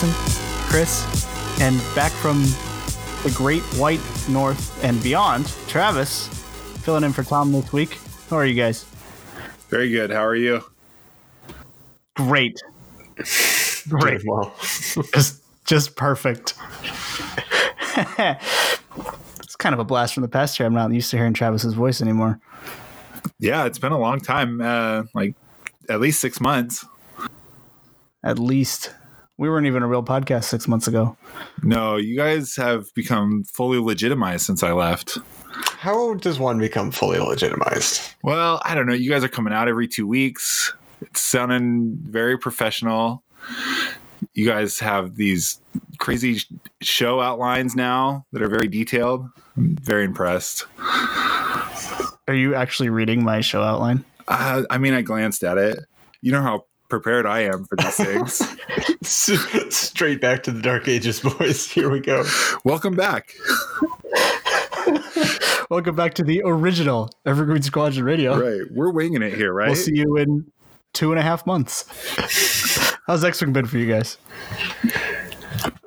Carson, Chris, and back from the Great White North and beyond, Travis, filling in for Tom this week. How are you guys? Very good. How are you? Great. Great. Well, just, just perfect. it's kind of a blast from the past here. I'm not used to hearing Travis's voice anymore. Yeah, it's been a long time. Uh, like at least six months. At least. We weren't even a real podcast six months ago. No, you guys have become fully legitimized since I left. how does one become fully legitimized? Well, I don't know. You guys are coming out every two weeks. It's sounding very professional. You guys have these crazy show outlines now that are very detailed. I'm very impressed. Are you actually reading my show outline? Uh, I mean, I glanced at it. You know how prepared I am for these things. Straight back to the Dark Ages, boys. Here we go. Welcome back. Welcome back to the original Evergreen Squadron Radio. Right. We're winging it here, right? We'll see you in two and a half months. How's X Wing been for you guys?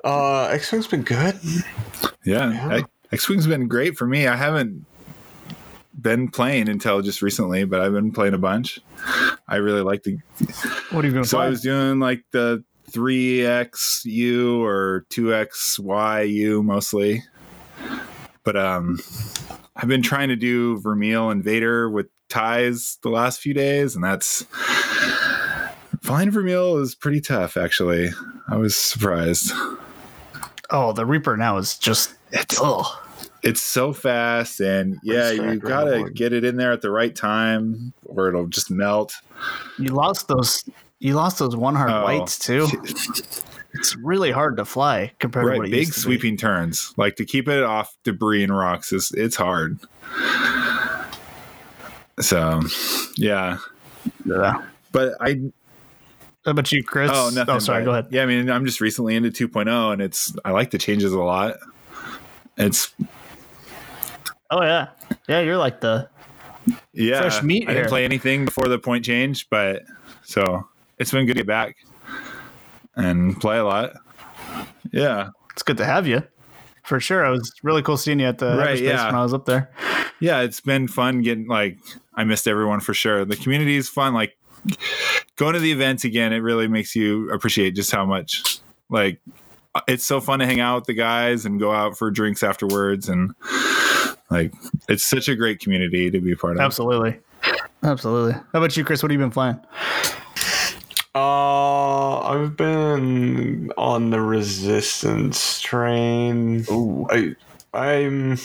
Uh, X Wing's been good. Yeah, X Wing's been great for me. I haven't been playing until just recently, but I've been playing a bunch. I really like the. What are you been So I was doing like the three XU or two XYU mostly, but um, I've been trying to do Vermeil and Vader with ties the last few days, and that's. Flying Vermeil is pretty tough, actually. I was surprised. oh, the Reaper now is just. It's Oh, it's so fast and yeah you Distract gotta everyone. get it in there at the right time or it'll just melt you lost those. You lost those one heart Oh. whites too. It's really hard to fly compared to right what it big used to be. sweeping turns like to keep it off debris and rocks is it's hard so yeah Yeah. but i How about you, Chris? oh, oh nothing Oh, sorry. but- Go ahead. yeah i mean i'm just recently into 2.0 and it's i like the changes a lot it's Oh yeah, yeah. You're like the yeah Fresh meat i didn't play anything before the point change but so it's been good to get back and play a lot yeah it's good to have you. For sure. It was really cool seeing you at the Right, yeah. when I was up there. yeah it's been fun getting like i missed everyone for sure the community is fun like going to the events again it really makes you appreciate just how much like it's so fun to hang out with the guys and go out for drinks afterwards and like it's such a great community to be part of Absolutely. Absolutely. How about you, Chris? What have you been playing? Uh, I've been on the resistance train. Ooh. I, I'm,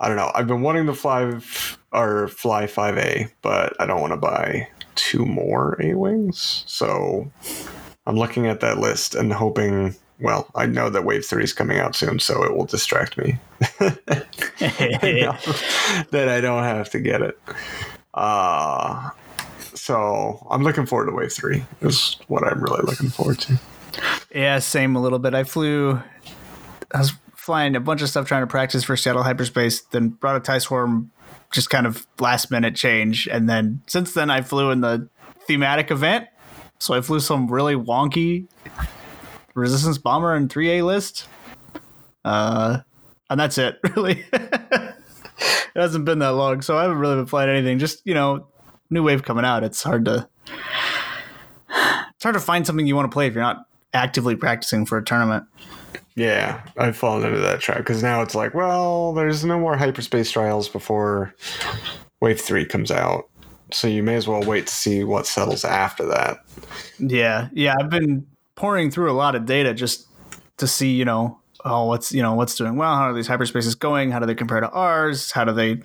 I don't know. I've been wanting to fly f- or fly five A, but I don't want to buy two more A wings. So I'm looking at that list and hoping. Well, I know that Wave Three is coming out soon, so it will distract me. that I don't have to get it. Uh so I'm looking forward to Wave Three. Is what I'm really looking forward to. Yeah, same a little bit. I flew. I was flying a bunch of stuff trying to practice for Seattle Hyperspace. Then brought a tie swarm, just kind of last minute change, and then since then I flew in the thematic event. So I flew some really wonky resistance bomber and three A list. Uh, and that's it. Really, it hasn't been that long, so I haven't really been playing anything. Just you know, new wave coming out. It's hard to it's hard to find something you want to play if you're not actively practicing for a tournament. Yeah, I've fallen into that trap because now it's like, well, there's no more hyperspace trials before Wave Three comes out, so you may as well wait to see what settles after that. Yeah, yeah. I've been pouring through a lot of data just to see, you know, oh, what's you know what's doing well. How are these hyperspaces going? How do they compare to ours? How do they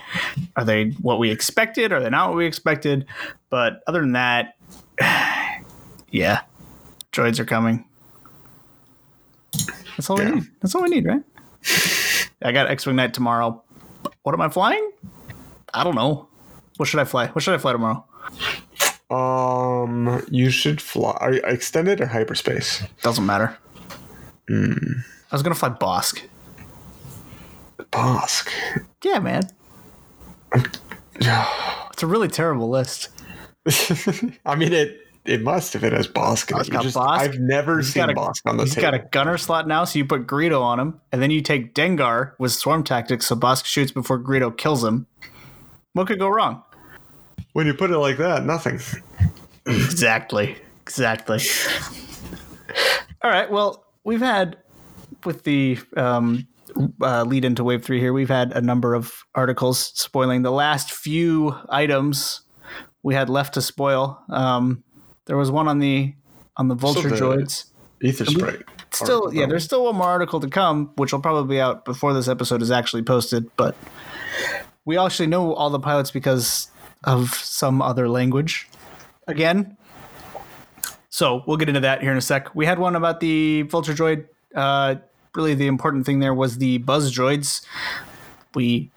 are they what we expected? Are they not what we expected? But other than that, yeah, droids are coming. That's all Yeah. we need. That's all we need, right? I got X-wing night tomorrow. What am I flying? I don't know. What should I fly? What should I fly tomorrow? Um, you should fly are you extended or hyperspace. Doesn't matter. I was gonna fly Bossk. Bossk. Yeah, man. It's a really terrible list. I mean, it it must if it has Bossk. Oh, got just, Bossk. I've never He's seen got a- Bossk on the He's table. got a gunner slot now, so you put Greedo on him, and then you take Dengar with swarm tactics, so Bossk shoots before Greedo kills him. What could go wrong? When you put it like that, nothing. Exactly. Exactly. All right. Well, we've had with the um, uh, lead into wave three here, we've had a number of articles spoiling the last few items we had left to spoil. Um, there was one on the on the vulture the- droids. Aethersprite. Still, article, yeah, there's still one more article to come, which will probably be out before this episode is actually posted. But we actually know all the pilots because of some other language. Again, so we'll get into that here in a sec. We had one about the Vulture Droid. Uh, really, the important thing there was the Buzz Droids. We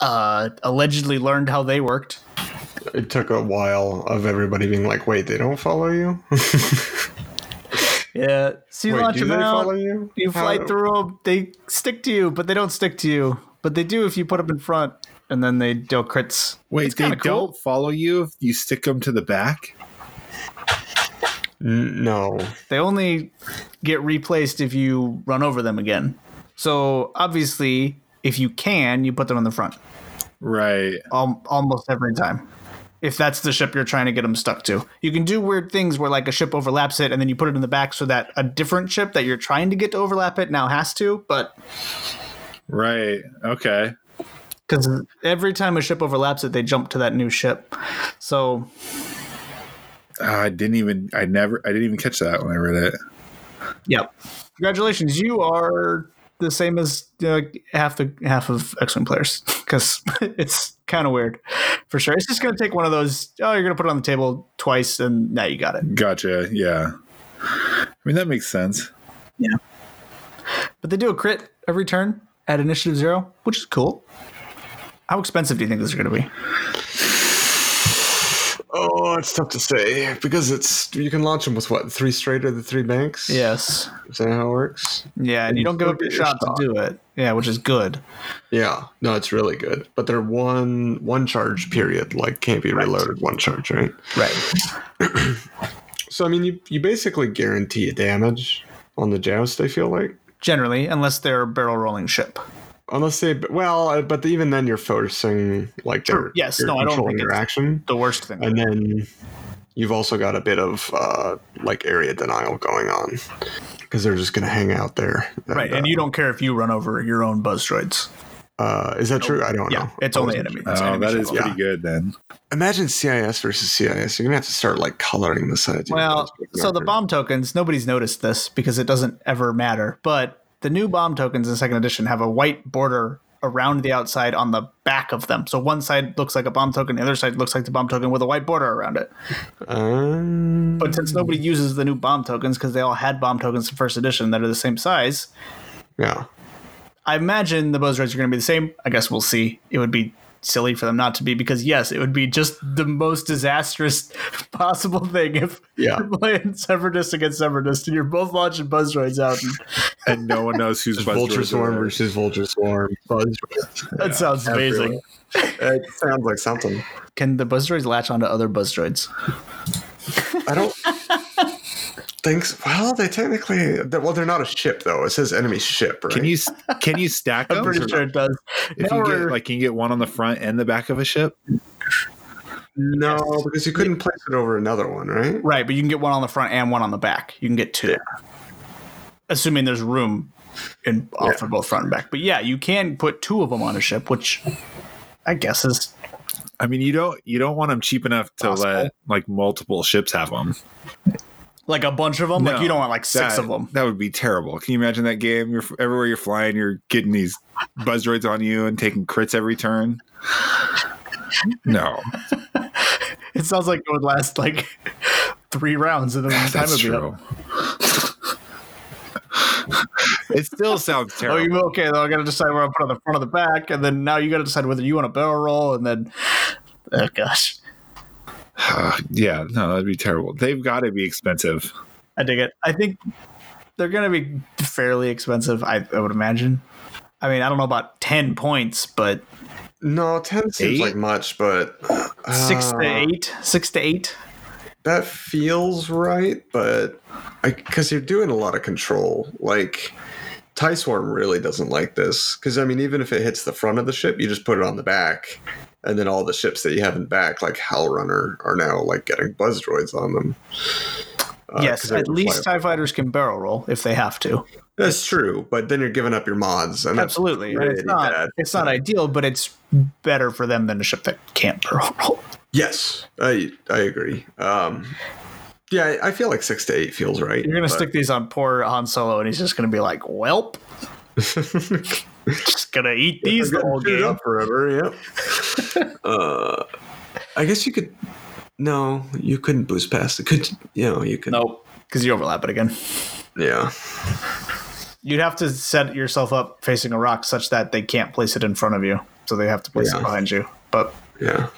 uh, allegedly learned how they worked. It took a while of everybody being like, "Wait, they don't follow you? Yeah, so you Wait, launch them out. follow you? You fly How- through them. They stick to you, but they don't stick to you. But they do if you put them in front, and then they deal crits. Wait, It's they cool. don't follow you if you stick them to the back? No, They only get replaced if you run over them again. So obviously, if you can, you put them in the front Right. al- almost every time. If that's the ship you're trying to get them stuck to, you can do weird things where like a ship overlaps it, and then you put it in the back so that a different ship that you're trying to get to overlap it now has to. But Right. Okay. Because every time a ship overlaps it, they jump to that new ship. So Uh, I didn't even. I never. I didn't even catch that when I read it. Yep. Congratulations, you are the same as uh, half the half of X-wing players because it's kind of weird, for sure. It's just going to take one of those. Oh, you're going to put it on the table twice, and now you got it. Gotcha. Yeah. I mean that makes sense. Yeah. But they do a crit every turn at initiative zero, which is cool. How expensive do you think this is going to be? oh, it's tough to say because it's you can launch them with what three straight or the three banks. Yes. is that how it works? Yeah, and you don't give up your shot to do it. Yeah, which is good. Yeah, no, it's really good. But they're one one charge period, like can't be reloaded one charge, right? Right. So I mean, you you basically guarantee damage on the joust. I feel like. Generally, unless they're a barrel rolling ship. Unless they, well, uh, but even then you're forcing like Sure, their, yes, you're no, I don't controlling think their it's- action, The worst thing. and then you've also got a bit of uh, like area denial going on because they're just going to hang out there. right, and uh, you don't care if you run over your own buzz droids. Uh, is that true? I don't Yeah, know. it's I only wasn't enemy. It's Oh, enemy that ship is level. pretty good then. Imagine CIS versus CIS. You're gonna have to start like coloring the sides. Well, so the bomb tokens, nobody's noticed this because it doesn't ever matter. But the new bomb tokens in second edition have a white border around the outside on the back of them. So one side looks like a bomb token, the other side looks like the bomb token with a white border around it. Um, But since nobody uses the new bomb tokens because they all had bomb tokens in first edition that are the same size, yeah, I imagine the buzz rates are going to be the same. I guess we'll see. It would be silly for them not to be because yes, it would be just the most disastrous possible thing if Yeah. you're playing Separatist against Separatist and you're both launching Buzz Droids out. And And no one knows who's Vulture Swarm versus Vulture Swarm. Buzz. that sounds amazing. it sounds like something. Can the Buzz Droids latch onto other Buzz Droids? I don't think. So. Well, they technically. they're- Well, they're not a ship though. It says enemy ship, right? Can you can you stack them? I'm pretty sure it does. If Now you get like, can you get one on the front and the back of a ship? No, because you couldn't place it over another one, right? right, but you can get one on the front and one on the back. You can get two, assuming there's room in off for both front and back. But yeah, you can put two of them on a ship, which I guess is I mean, you don't you don't want them cheap enough to Possible. let like multiple ships have them. Like a bunch of them. like you don't want like six that, of them. That would be terrible. Can you imagine that game? You're everywhere you're flying, you're getting these buzz droids on you and taking crits every turn. No, It sounds like it would last like three rounds and then the time would be true. it still sounds Oh, terrible. you okay? Then I got to decide where I put on the front of the back, and then now you got to decide whether you want a barrel roll, and then oh gosh, yeah, no, that'd be terrible. They've got to be expensive. I dig it. I think they're gonna be fairly expensive. I, I would imagine. I mean, I don't know about ten points, but No, ten seems Eight? like much, but six uh, to eight, six to eight. that feels right, but because you're doing a lot of control, like Tie Swarm really doesn't like this. Because I mean, even if it hits the front of the ship, you just put it on the back, and then all the ships that you have in back, like Howlrunner, are now like getting buzz droids on them. Uh, yes, at least TIE fighters can barrel roll if they have to. that's true, but then you're giving up your mods, and Absolutely. Really it's not bad. it's not ideal, but it's better for them than a ship that can't barrel roll. Yes, I I agree. Um, yeah, I- I feel like six to eight feels right. You're gonna stick these on poor Han Solo and he's just gonna be like, Welp, just gonna eat these the whole game. up forever. Yep. uh, I guess you could. No, you couldn't boost past it. Could you know? You could. Nope. Because you overlap it again. Yeah. You'd have to set yourself up facing a rock such that they can't place it in front of you. So they have to place Yeah. it behind you. But Yeah.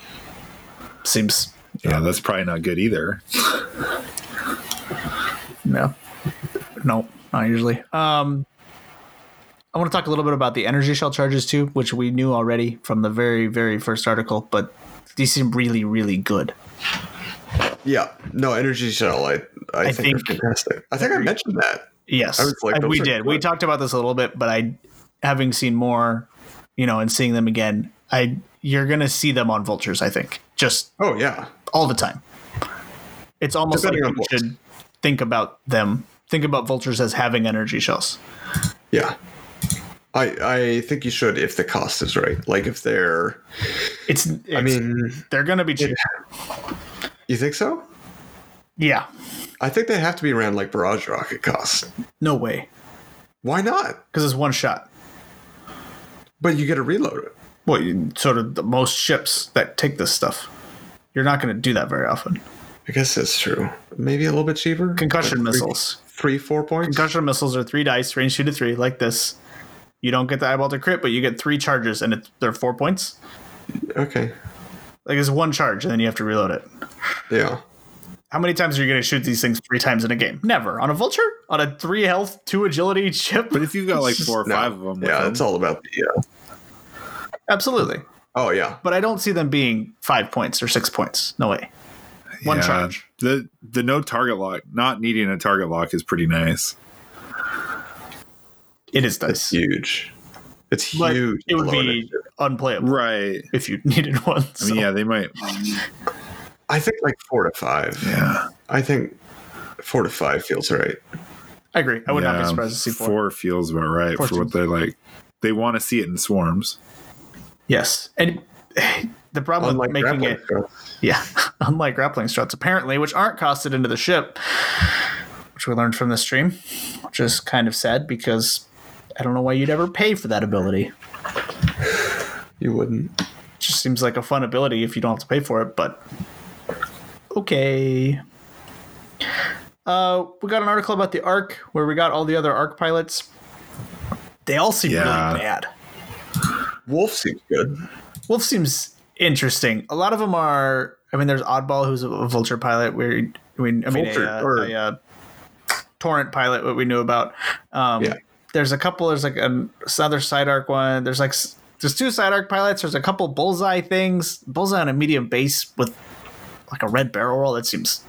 seems Yeah, that's probably not good either. no. No, not usually. Um I want to talk a little bit about the energy shell charges too, which we knew already from the very, very first article, but these seem really, really good. Yeah. No energy shell. I I, I think, think- fantastic. I think I mentioned that. Yes, like, we did. We talked about this a little bit, but I, having seen more, you know, and seeing them again, I you're gonna see them on vultures. I think just Oh yeah. all the time. It's almost Depending like you should think about them. Think about vultures as having energy shells. Yeah. I I think you should if the cost is right. Like if they're. It's, it's I mean, they're gonna be cheap. you think so? Yeah, I think they have to be around like barrage rocket costs. no way, Why not? because it's one shot. But you get to reload it. Well, you, sort of the most ships that take this stuff. You're not going to do that very often. I guess that's true. Maybe a little bit cheaper. Concussion Like three- missiles. Three, four points. Concussion missiles are three dice, range two to three, like this. You don't get the eyeball to crit, but you get three charges, and it's they're four points. Okay. Like it's one charge, and then you have to reload it. Yeah. How many times are you going to shoot these things three times in a game? Never. On a vulture, on a three health, two agility chip. But if you've got like four or No. five of them, Yeah, them, it's all about the. Uh, Absolutely, oh yeah. but I don't see them being five points or six points. No way. One yeah, charge. The the no target lock, not needing a target lock, is pretty nice. It is It's huge. It's But huge. it would be initiative. unplayable Right. if you needed one. I mean, yeah, they might. I think like four to five. Yeah. I think four to five feels right. I agree. I would not be surprised to see four. Four feels about right Four for what they like. They want to see it in swarms. Yes, and the problem Unlike with making it, struts. yeah, unlike grappling struts, apparently, which aren't costed into the ship, which we learned from the stream, which is kind of sad because I don't know why you'd ever pay for that ability. You wouldn't. just seems like a fun ability if you don't have to pay for it, but okay. Uh, we got an article about the Arc where we got all the other Arc pilots. They all seem Yeah. really bad. Wolffe seems good. Wolffe seems interesting. A lot of them are. I mean, there's Oddball, who's a, a vulture pilot. Where I mean, I mean, Vulture, a, or- a, uh, torrent pilot. What we knew about. Um, Yeah. There's a couple. There's like an, another side arc one. There's like there's two side arc pilots. There's a couple bullseye things. Bullseye on a medium base with like a red barrel roll. That seems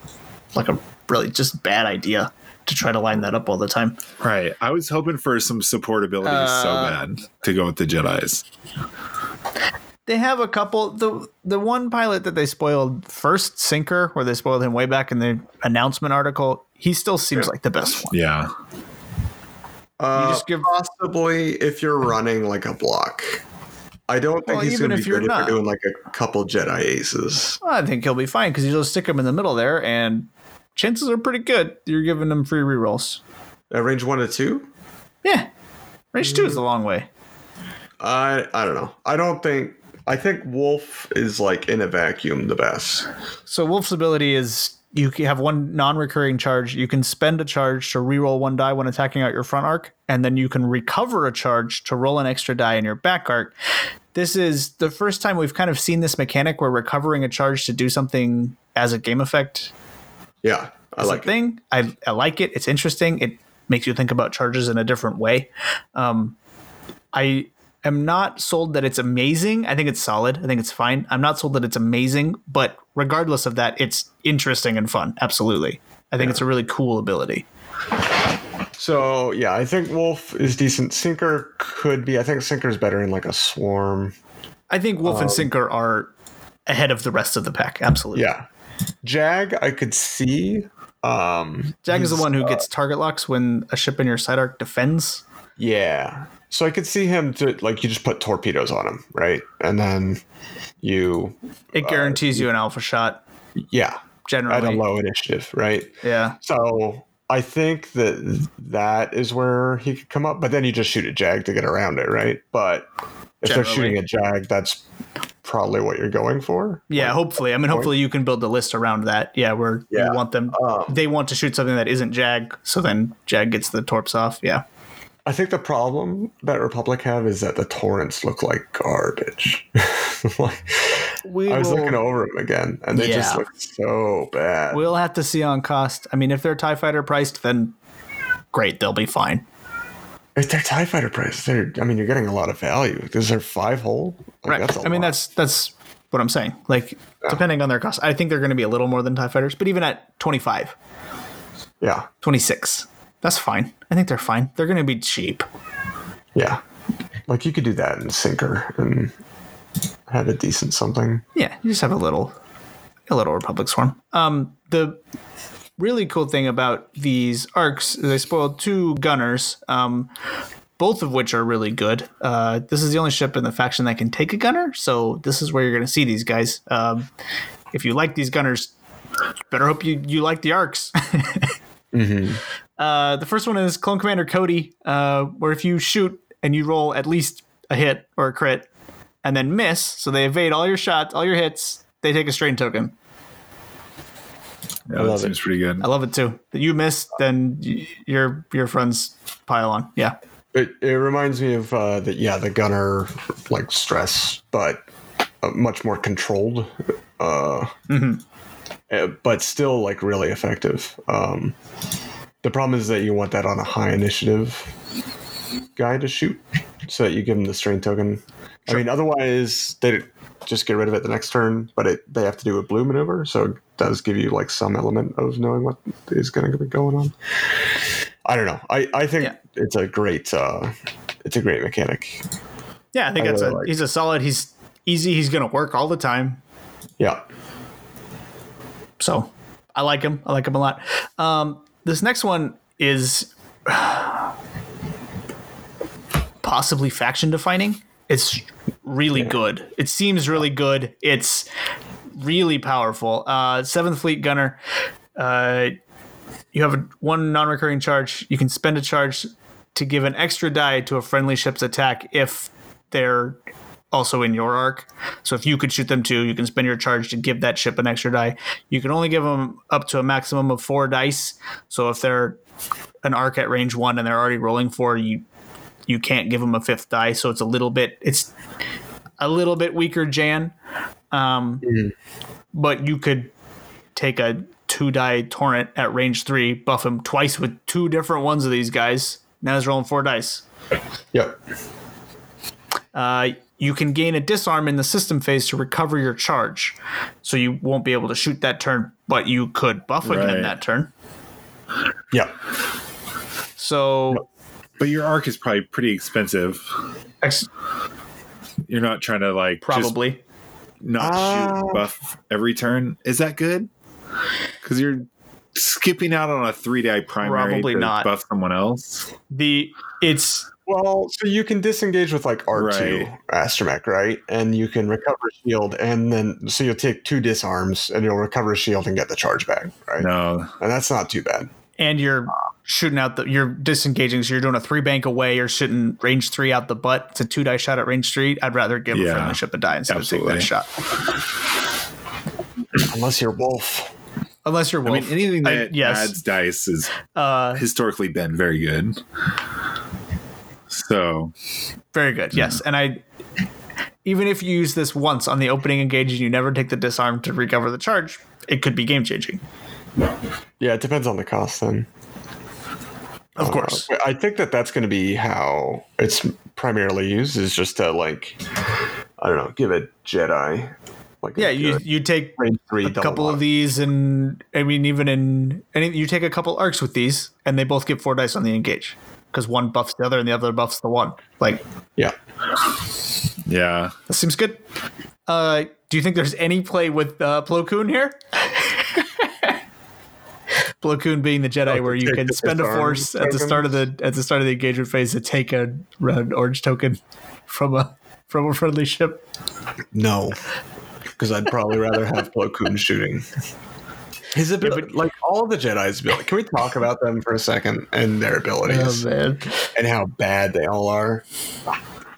like a really just bad idea to try to line that up all the time. Right. I was hoping for some supportability so Uh, bad to go with the Jedi's. They have a couple. The the one pilot that they spoiled first, Sinker, where they spoiled him way back in the announcement article. He still seems like the best one. Yeah. Uh, just give- possibly if you're running like a block. I don't think Well, he's going to if be you're good if you're doing like a couple Jedi aces. I think he'll be fine because you just stick him in the middle there, and chances are pretty good you're giving him free rerolls. At range one to two, Yeah, range two is a long way. I I don't know. I don't think. I think Wolffe is like in a vacuum the best. So Wolffe's ability is you have one non-recurring charge. You can spend a charge to reroll one die when attacking out your front arc, and then you can recover a charge to roll an extra die in your back arc. This is the first time we've kind of seen this mechanic where recovering a charge to do something as a game effect Yeah, I is like a it. thing. I, I like it. It's interesting. It makes you think about charges in a different way. Um, I am not sold that it's amazing. I think it's solid. I think it's fine. I'm not sold that it's amazing, but regardless of that, it's interesting and fun. Absolutely. I think it's a really cool ability. So yeah, I think Wolffe is decent. Sinker could be. I think Sinker's better in like a swarm. I think Wolffe and Sinker are ahead of the rest of the pack. Absolutely. Yeah. Jag, I could see. Um, Jag is the one who uh, gets target locks when a ship in your side arc defends. Yeah. So I could see him to like you just put torpedoes on him, right? And then you It guarantees you an alpha shot. yeah, generally at a low initiative, right? yeah, So I think that that is where he could come up, but then you just shoot a jag to get around it, right? But if they're shooting a jag, that's probably what you're going for. yeah. Hopefully, I mean, hopefully you can build a list around that. Yeah, where Yeah. you want them. Um, they want to shoot something that isn't Jag, so then Jag gets the torps off. Yeah, I think the problem that Republic have is that the torrents look like garbage. like, we I was will, looking over them again, and they just look so bad. We'll have to see on cost. I mean, if they're Tie Fighter priced, then great, they'll be fine. If they're Tie Fighter priced, they're. I mean, you're getting a lot of value. Is there five hole? Like, Right. a I mean, that's that's what I'm saying. Like, depending on their cost, I think they're going to be a little more than Tie Fighters, but even at 25, yeah, 26, that's fine. I think they're fine. They're going to be cheap. yeah. Like you could do that in Sinker and have a decent something. Yeah, you just have a little, a little Republic Swarm. Um, the really cool thing about these arcs is they spoiled two gunners, um, both of which are really good. Uh, this is the only ship in the faction that can take a gunner, so this is where you're going to see these guys. Um, if you like these gunners, better hope you you like the arcs. Uh, the first one is Clone Commander Cody, uh, where if you shoot and you roll at least a hit or a crit, and then miss, so they evade all your shots, all your hits, they take a strain token. Yeah, love that it. seems pretty good. I love it too. That you miss, then y- your your friends pile on. Yeah, It, it reminds me of uh, the yeah the gunner like stress, but uh, much more controlled, uh, uh, but still like really effective. Um, the problem is that you want that on a high initiative guy to shoot, so that you give him the strain token. I mean, otherwise they just get rid of it the next turn, but it they have to do a blue maneuver, so it does give you like some element of knowing what is going to be going on. I don't know. I I think Yeah. it's a great uh, it's a great mechanic. yeah. I think I that's really a like he's a solid. He's easy. He's gonna work all the time. Yeah. So I like him. I like him a lot. Um, this next one is possibly faction defining. It's really good. It seems really good. It's really powerful. Uh, Seventh Fleet Gunner. Uh, you have a, one non-recurring charge. You can spend a charge to give an extra die to a friendly ship's attack if they're also in your arc. So if you could shoot them too, you can spend your charge to give that ship an extra die. You can only give them up to a maximum of four dice. So if they're an arc at range one and they're already rolling four, you you can't give them a fifth die. So it's a little bit it's a little bit weaker Jan. Um, But you could take a two die torrent at range three, buff him twice with two different ones of these guys. Now he's rolling four dice. Yep. Uh, you can gain a disarm in the system phase to recover your charge. So you won't be able to shoot that turn, but you could buff again Right. that turn. Yeah. So But your arc is probably pretty expensive. ex- You're not trying to like just probably. not Uh, shoot buff every turn. Is that good? Because you're skipping out on a three day primary Probably to not. buff someone else. The it's Well, so you can disengage with like R two Right. astromech, right? And you can recover shield, and then so you'll take two disarms, and you'll recover shield and get the charge back, right? No, And that's not too bad. and you're shooting out the you're disengaging, so you're doing a three bank away. You're shooting range three out the butt. It's a two die shot at range three. I'd rather give a Yeah. friendly ship a die instead of taking that shot. Unless you're Wolffe. Unless you're Wolffe. I mean anything I- that yes. adds dice has uh, historically been very good. So Very good. Yes, and I even if you use this once on the opening engage and you never take the disarm to recover the charge, it could be game changing. Yeah, it depends on the cost then. Of course. Uh, I think that that's going to be how it's primarily used is just to like, I don't know, give a Jedi Like Yeah, you you take three a couple lock. of these, and I mean, even in any, you take a couple arcs with these, and they both get four dice on the engage because one buffs the other, and the other buffs the one. Like Yeah. Yeah. that seems good. Uh, do you think there's any play with uh, Plo Koon here? Plo Koon being the Jedi, Oh, where you can spend a force at the start of the at the start of the engagement phase to take a red orange token from a from a friendly ship. No, because I'd probably rather have Plo Koon shooting. His ability, like all the Jedi's ability. Can we talk about them for a second and their abilities Oh man, and how bad they all are?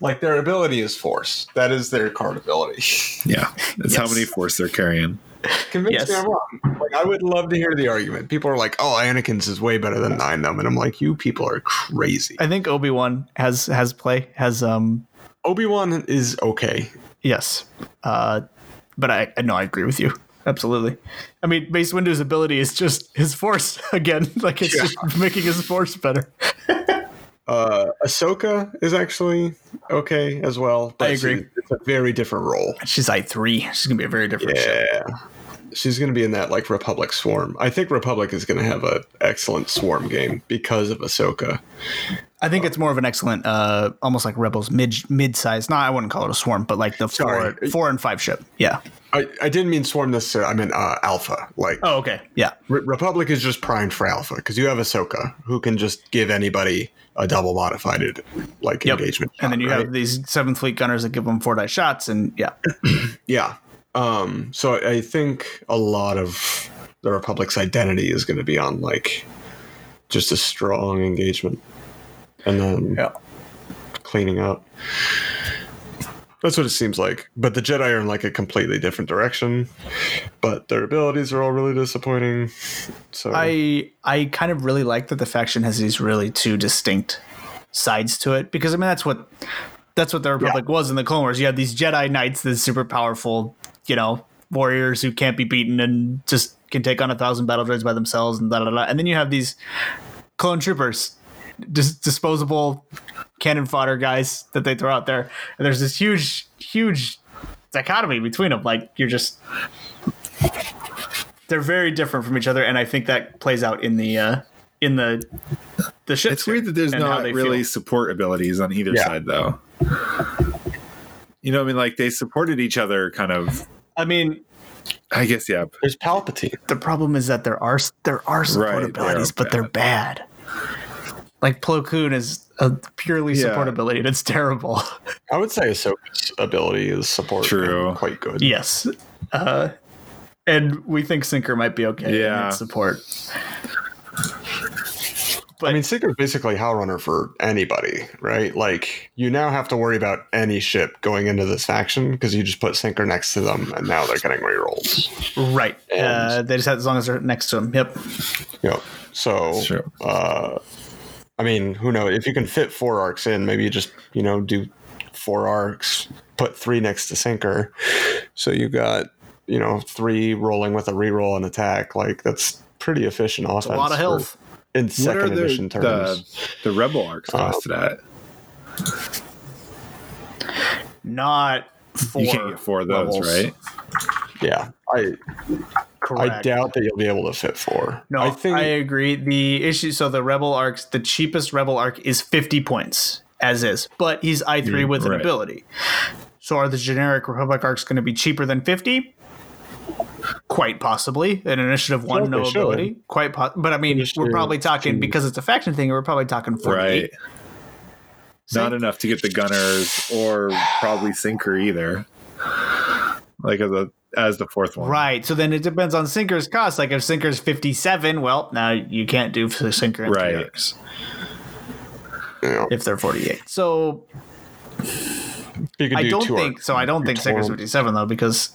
Like their ability is Force. That is their card ability. Yeah. That's how many force they're carrying. Convince Yes. me I'm wrong. Like I would love to hear the argument. People are like, "Oh, Anakin's is way better than Nien Nunb," and I'm like, "You people are crazy." I think Obi Wan has has play has um Obi Wan is okay. Yes. Uh, but I, I know I agree with you. Absolutely. I mean, Mace Windu's ability is just his force again. Like it's Yeah. just making his force better. Uh, Ahsoka is actually okay as well. but I agree. It's a very different role. She's I three. She's gonna be a very different show. Yeah. She's going to be in that like Republic Swarm. I think Republic is going to have an excellent Swarm game because of Ahsoka. I think it's more of an excellent, uh, almost like Rebels mid mid size. Not I wouldn't call it a swarm, but like the four Sorry. four and five ship. Yeah. I, I didn't mean Swarm necessarily. I meant uh, Alpha. Like Oh, okay. Yeah. Re- Republic is just primed for Alpha because you have Ahsoka who can just give anybody a double modified like Yep. engagement. And then you right? have these seventh fleet gunners that give them four die shots, and yeah, Yeah. Um, so I think a lot of the Republic's identity is going to be on like just a strong engagement and then yeah. cleaning up. That's what it seems like. But the Jedi are in like a completely different direction. But their abilities are all really disappointing. So I I kind of really like that the faction has these really two distinct sides to it because I mean that's what that's what the Republic was in the Clone Wars. You had these Jedi Knights, these super powerful, you know, warriors who can't be beaten and just can take on a thousand battle droids by themselves and da da da. And then you have these clone troopers, dis- disposable cannon fodder guys that they throw out there. And there's this huge, huge dichotomy between them. Like you're just they're very different from each other, and I think that plays out in the uh, in the the ship. It's weird that there's not really feel. support abilities on either Yeah. side, though. You know, what I mean, like they supported each other, kind of. I mean, I guess, yeah. there's Palpatine. the problem is that there are there are support Right, abilities, they're but they're bad. Like Plo Koon is a purely Yeah. support ability, and it's terrible. I would say Ahsoka's ability is support True. quite good. yes, uh, and we think Sinker might be okay. Yeah. its support. I mean, Sinker's basically Howlrunner for anybody, right? Like, you now have to worry about any ship going into this faction because you just put Sinker next to them, and now they're getting rerolls. Right. And- uh, they just have as long as they're next to him. Yep. Yep. So, True. uh, I mean, who knows? If you can fit four arcs in, maybe you just, you know, do four arcs, put three next to Sinker. So you got, you know, three rolling with a reroll and attack. Like, that's pretty efficient offense. A lot of for- health. in What are second the, edition terms. the rebel arcs Uh, costed at? Not four. You can't get four of those, levels. right? yeah. I, Correct. I doubt that you'll be able to fit four. No, I think I agree. The issue, so the rebel arcs, the cheapest rebel arc is fifty points as is, but he's I three Mm, with an ability. So are the generic Republic arcs going to be cheaper than fifty? Quite possibly. An initiative one, Yeah, no they should. ability. Quite, po- but I mean, Initiative we're probably talking two. because it's a faction thing. We're probably talking forty-eight. Right. Not enough to get the gunners or probably sinker either. Like as a as the fourth one. Right. So then it depends on Sinker's cost. Like if Sinker's 57, well, now you can't do Sinker and Right. arcs you, know, if they're 48. So you could I do don't think arcs. so. I don't think Sinker's Torn. 57 though because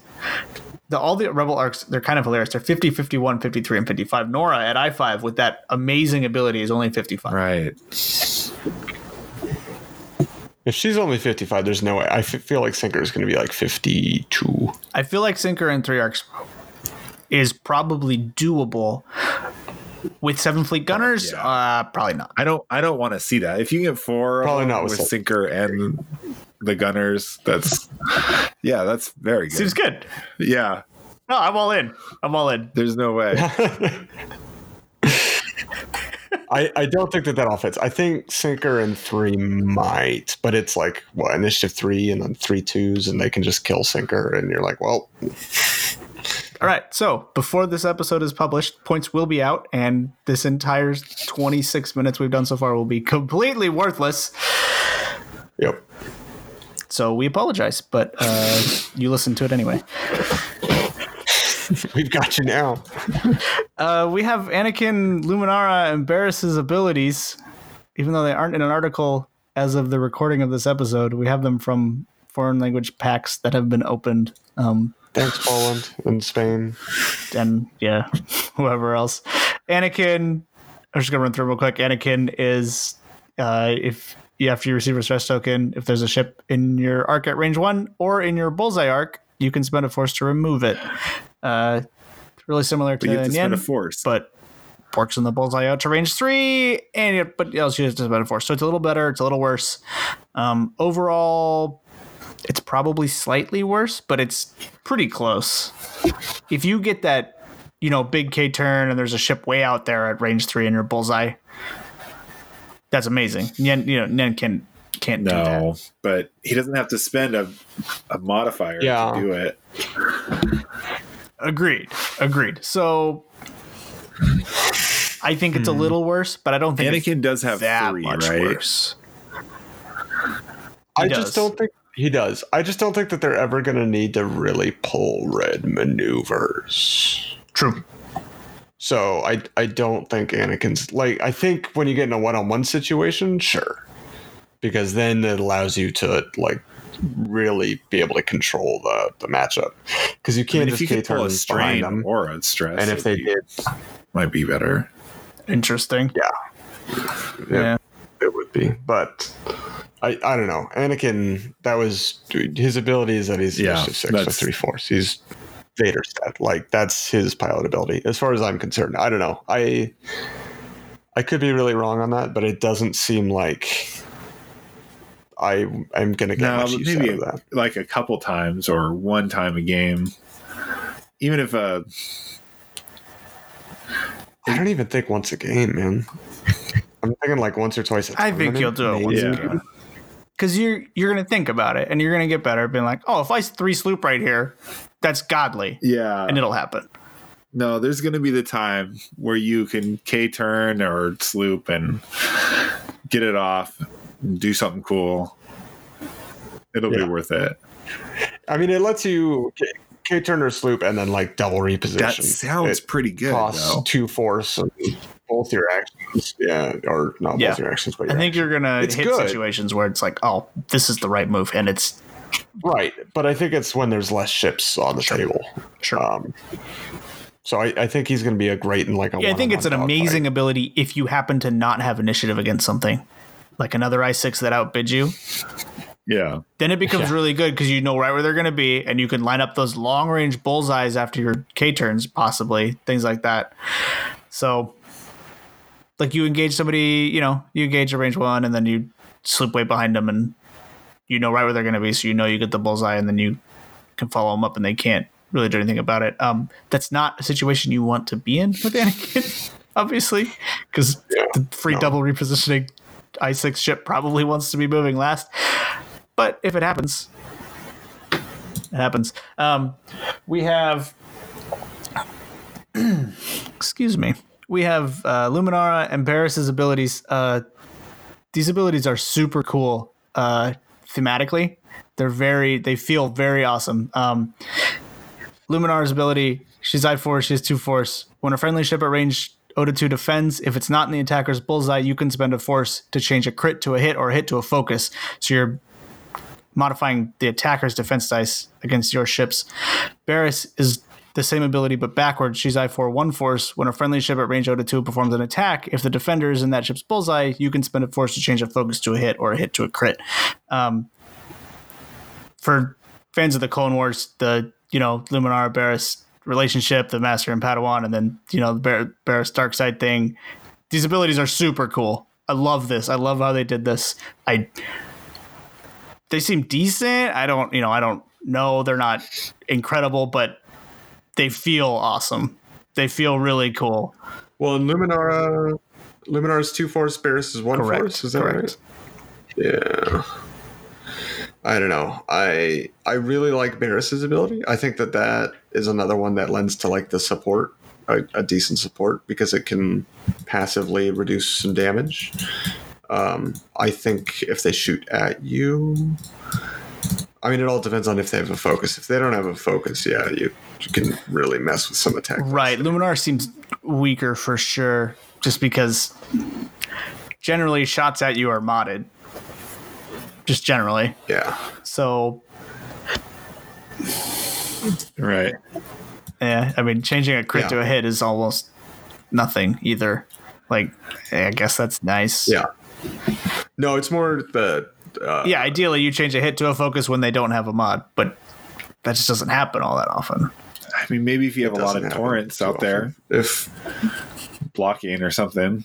the all the rebel arcs they're kind of hilarious. They're 50, 51, 53 and 55. Norra at I5 with that amazing ability is only 55. Right. If she's only 55, there's no way. I f- feel like Sinker is going to be like 52. I feel like Sinker and 3 arcs is probably doable with 7 fleet gunners. Yeah. Uh probably not. I don't I don't want to see that. If you get four Probably not with with Sin- sinker and the gunners. That's yeah, that's very good. Seems good. yeah, No, I'm all in. I'm all in. there's no way. I, I don't think that that all fits. I think sinker and three might, but it's like what initiative three and then three twos, and they can just kill sinker, and you're like, well, All right. So before this episode is published, points will be out, and this entire 26 minutes we've done so far will be completely worthless. yep. So we apologize, but uh, you listen to it anyway. We've got you now. Uh, we have Anakin Luminara and Barriss's abilities, even though they aren't in an article as of the recording of this episode. We have them from foreign language packs that have been opened. Um, Thanks, Poland and Spain. and yeah, whoever else. Anakin, I'm just gonna run through real quick. Anakin is uh, if you after you receive a stress token, if there's a ship in your arc at range one or in your bullseye arc, you can spend a force to remove it. Uh, really similar to But you have to spend a Nien, force. but works in the bullseye out to range three, and it, but else you have to spend a force. So it's a little better. It's a little worse. Um, overall, it's probably slightly worse, but it's pretty close. If you get that, you know, big K turn and there's a ship way out there at range three in your bullseye, that's amazing. Nien, you know, Nien can can't do that. no, but he doesn't have to spend a, a modifier Yeah. to do it. Agreed. Agreed. So I think it's a hmm. little worse, but I don't think it's Anakin does have that three, much right? worse. I does. just don't think he does. I just don't think that they're ever going to need to really pull red maneuvers. True. So I I don't think Anakin's like I think when you get in a one on one situation, sure, because then it allows you to like really be able to control the the matchup because you can't mean, if you just could pull a turn strain them. or a stress, And if they be- did, might be better. Interesting. yeah, Yeah. it would be. But I I don't know. Anakin, that was his ability is that he's Yeah, initiative six or that's- three force. He's Vader stat. Like that's his pilot ability, as far as I'm concerned. I don't know. I I could be really wrong on that, but it doesn't seem like I I'm gonna get No, much use maybe out of that. like a couple times or one time a game. Even if uh I don't even think once a game, man. I'm thinking like once or twice. A I think you'll do it maybe. once a game. Because you're you're gonna think about it and you're gonna get better, being like, oh, if I three sloop right here, that's godly, yeah, and it'll happen. no, there's going to be the time where you can K turn or sloop and get it off, and do something cool. It'll Yeah. be worth it. I mean, it lets you K, K turn sloop and then like double reposition. That sounds It pretty good. costs Though. two force and both your actions. Yeah, or not Yeah. both your actions, but I your think you're gonna It's hit good. situations where it's like, oh, this is the right move, and it's Right, but I think it's when there's less ships on the table. Sure. Um, so I, I think he's going to be a great in like a. yeah, I think it's an one-on-one amazing ability if you happen to not have initiative against something, like another I six that outbids you. Yeah, Then it becomes Yeah. really good because you know right where they're going to be, and you can line up those long range bullseyes after your K turns, possibly things like that. So, like you engage somebody, you know, you engage a range one, and then you slip way behind them, and you know right where they're going to be, so you know you get the bullseye, and then you can follow them up, and they can't really do anything about it. Um, that's not a situation you want to be in with Anakin, obviously, because Yeah, the free no. double repositioning I six ship probably wants to be moving last. But if it happens, it happens. Um, we have, excuse me, we have uh, Luminara and Barriss's abilities. Uh, these abilities are super cool uh, thematically. They're very, they feel very awesome. Um, Luminara's ability, she's I force, she has two force. When a friendly ship at range O to 2 defends, if it's not in the attacker's bullseye, you can spend a force to change a crit to a hit or a hit to a focus. So you're modifying the attacker's defense dice against your ships. Barriss is the same ability but backwards. She's I4 1 force. When a friendly ship at range O to 2 performs an attack, if the defender is in that ship's bullseye, you can spend a force to change a focus to a hit or a hit to a crit. Um, for fans of the Clone Wars, the you know Luminara Barriss relationship, the Master and Padawan, and then you know the Bar- Barriss dark side thing. These abilities are super cool. I love this. I love how they did this. I they seem decent. I don't, you know, I don't know. They're not incredible, but they feel awesome. They feel really cool. Well, in Luminara, Luminara's two force, Barriss is one Correct, force. Is that correct. right? Yeah. I don't know. I I really like Barriss's ability. I think that that is another one that lends to like the support, a, a decent support because it can passively reduce some damage. Um, I think if they shoot at you, I mean, it all depends on if they have a focus. If they don't have a focus, yeah, you, you can really mess with some attack. Right. Luminara seems weaker for sure, just because generally shots at you are modded. Just generally. Yeah. So, Right. yeah, I mean, changing a crit Yeah. to a hit is almost nothing either. Like, I guess that's nice. Yeah. No, it's more the. Uh, Yeah, ideally, you change a hit to a focus when they don't have a mod, but that just doesn't happen all that often. I mean, maybe if you have a lot of torrents too out there. If blocking or something.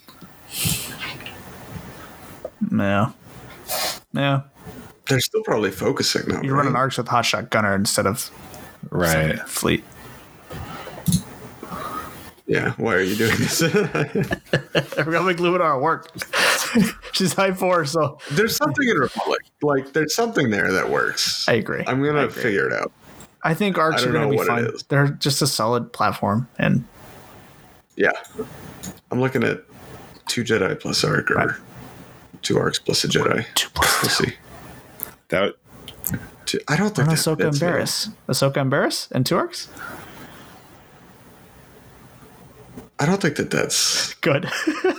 Yeah. Yeah. they're still probably focusing though. You're right? running arcs with Hotshot Gunner instead of Right. Fleet. Yeah. Why are you doing this? We're gonna make Luminara work. She's high four, so there's something in Republic. Like there's something there that works. I agree. I'm gonna agree. figure it out. I think arcs I are gonna be what it fine. They're just a solid platform, and Yeah. I'm looking at two Jedi plus arc or Right. Two arcs plus a Jedi. two plus We'll see. That Two- I don't think and that Ahsoka fits, and man. Barriss. Ahsoka and Barriss and two arcs. I don't think that that's. Good.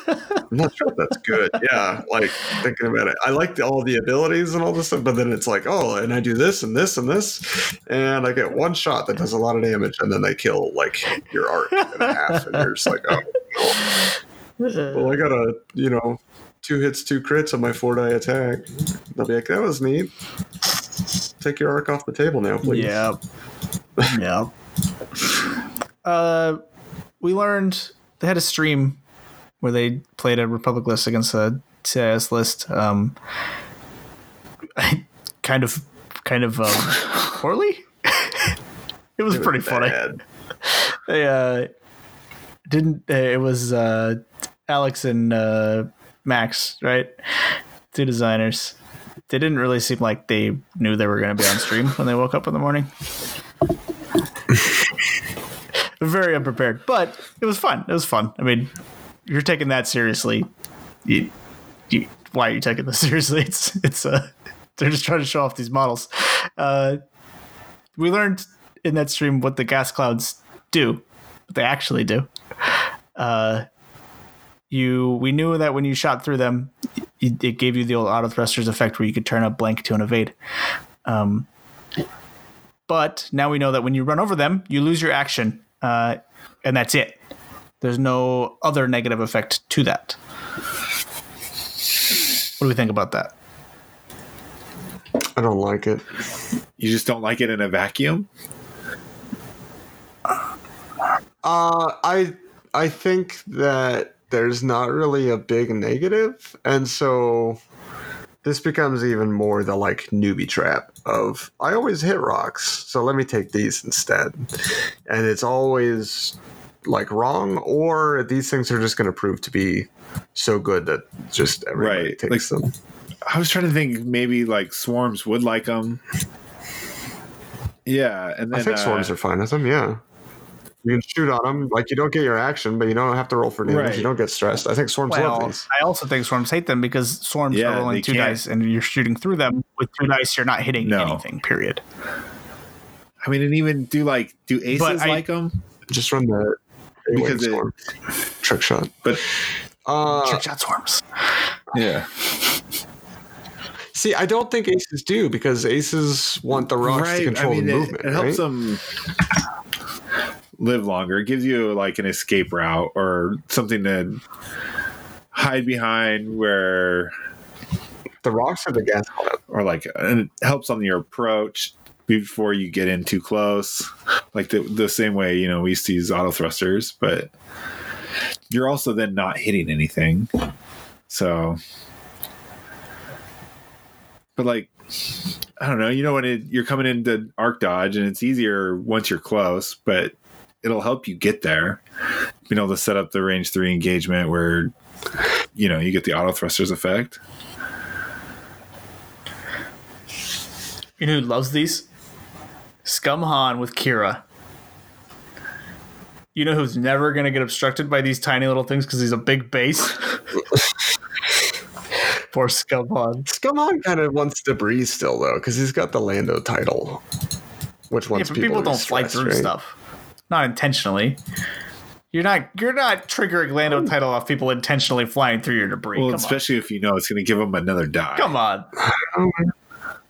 I'm not sure if that's good. Yeah, like thinking about it, I like the, all the abilities and all this stuff, but then it's like, oh, and I do this and this and this, and I get one shot that does a lot of damage, and then they kill like your arc in half, and you're just like, oh, well, I got a you know two hits, two crits on my four die attack. They'll be like, that was neat. Take your arc off the table now, please. yeah. yeah. Uh, we learned they had a stream where they played a Republic list against a CIS list. Um, kind of, kind of um, poorly. it was It was pretty funny. bad. They uh, didn't. Uh, it was uh, Alex and uh, Max, right? Two designers. They didn't really seem like they knew they were going to be on stream when they woke up in the morning. Very unprepared, but it was fun. It was fun. I mean, you're taking that seriously, you, you, why are you taking this seriously? It's it's uh, they're just trying to show off these models. Uh, we learned in that stream what the gas clouds do, what they actually do. Uh, you we knew that when you shot through them, it, it gave you the old auto thrusters effect where you could turn a blank to an evade. Um, but now we know that when you run over them, you lose your action, uh, and that's it. There's no other negative effect to that. What do we think about that? I don't like it. you just don't like it in a vacuum. Uh, I I think that there's not really a big negative, and so this becomes even more the like newbie trap of I always hit rocks, so let me take these instead, and it's always like wrong, or these things are just going to prove to be so good that just everybody Right, takes them. I was trying to think maybe like swarms would like them. Yeah, and then I think uh, swarms are fine with them. Yeah. You can shoot on them. Like, you don't get your action, but you don't have to roll for damage. Right. You don't get stressed. I think swarms love Well, these. I also think swarms hate them because swarms Yeah, are rolling two can't. dice and you're shooting through them with two dice. You're not hitting No. anything. Period. I mean, and even do like do aces But I- like them? Just run the A-wing Because it- swarm. Trick shot. But Uh, Trick shot swarms. yeah, see, I don't think aces do because aces want the rocks to control the it- movement. It, helps right? them live longer. It gives you like an escape route or something to hide behind where The rocks are the gas or like and it helps on your approach before you get in too close like the, the same way you know we used to use auto thrusters but you're also then not hitting anything so but like I don't know. You know when it, you're coming into arc dodge, and it's easier once you're close, but it'll help you get there. Being able to set up the range three engagement where you know you get the auto thrusters effect. You know who loves these? Scum Han with Qi'ra. You know who's never going to get obstructed by these tiny little things because he's a big base? Poor Scum Han. Scum Han kind of wants to breathe still though, because he's got the Lando title, which Yeah, wants but people, to don't be fly through right? stuff. Not intentionally. You're not you're not triggering Lando mm. title off people intentionally flying through your debris. Well, come especially if you know it's going to give them another die. Come on.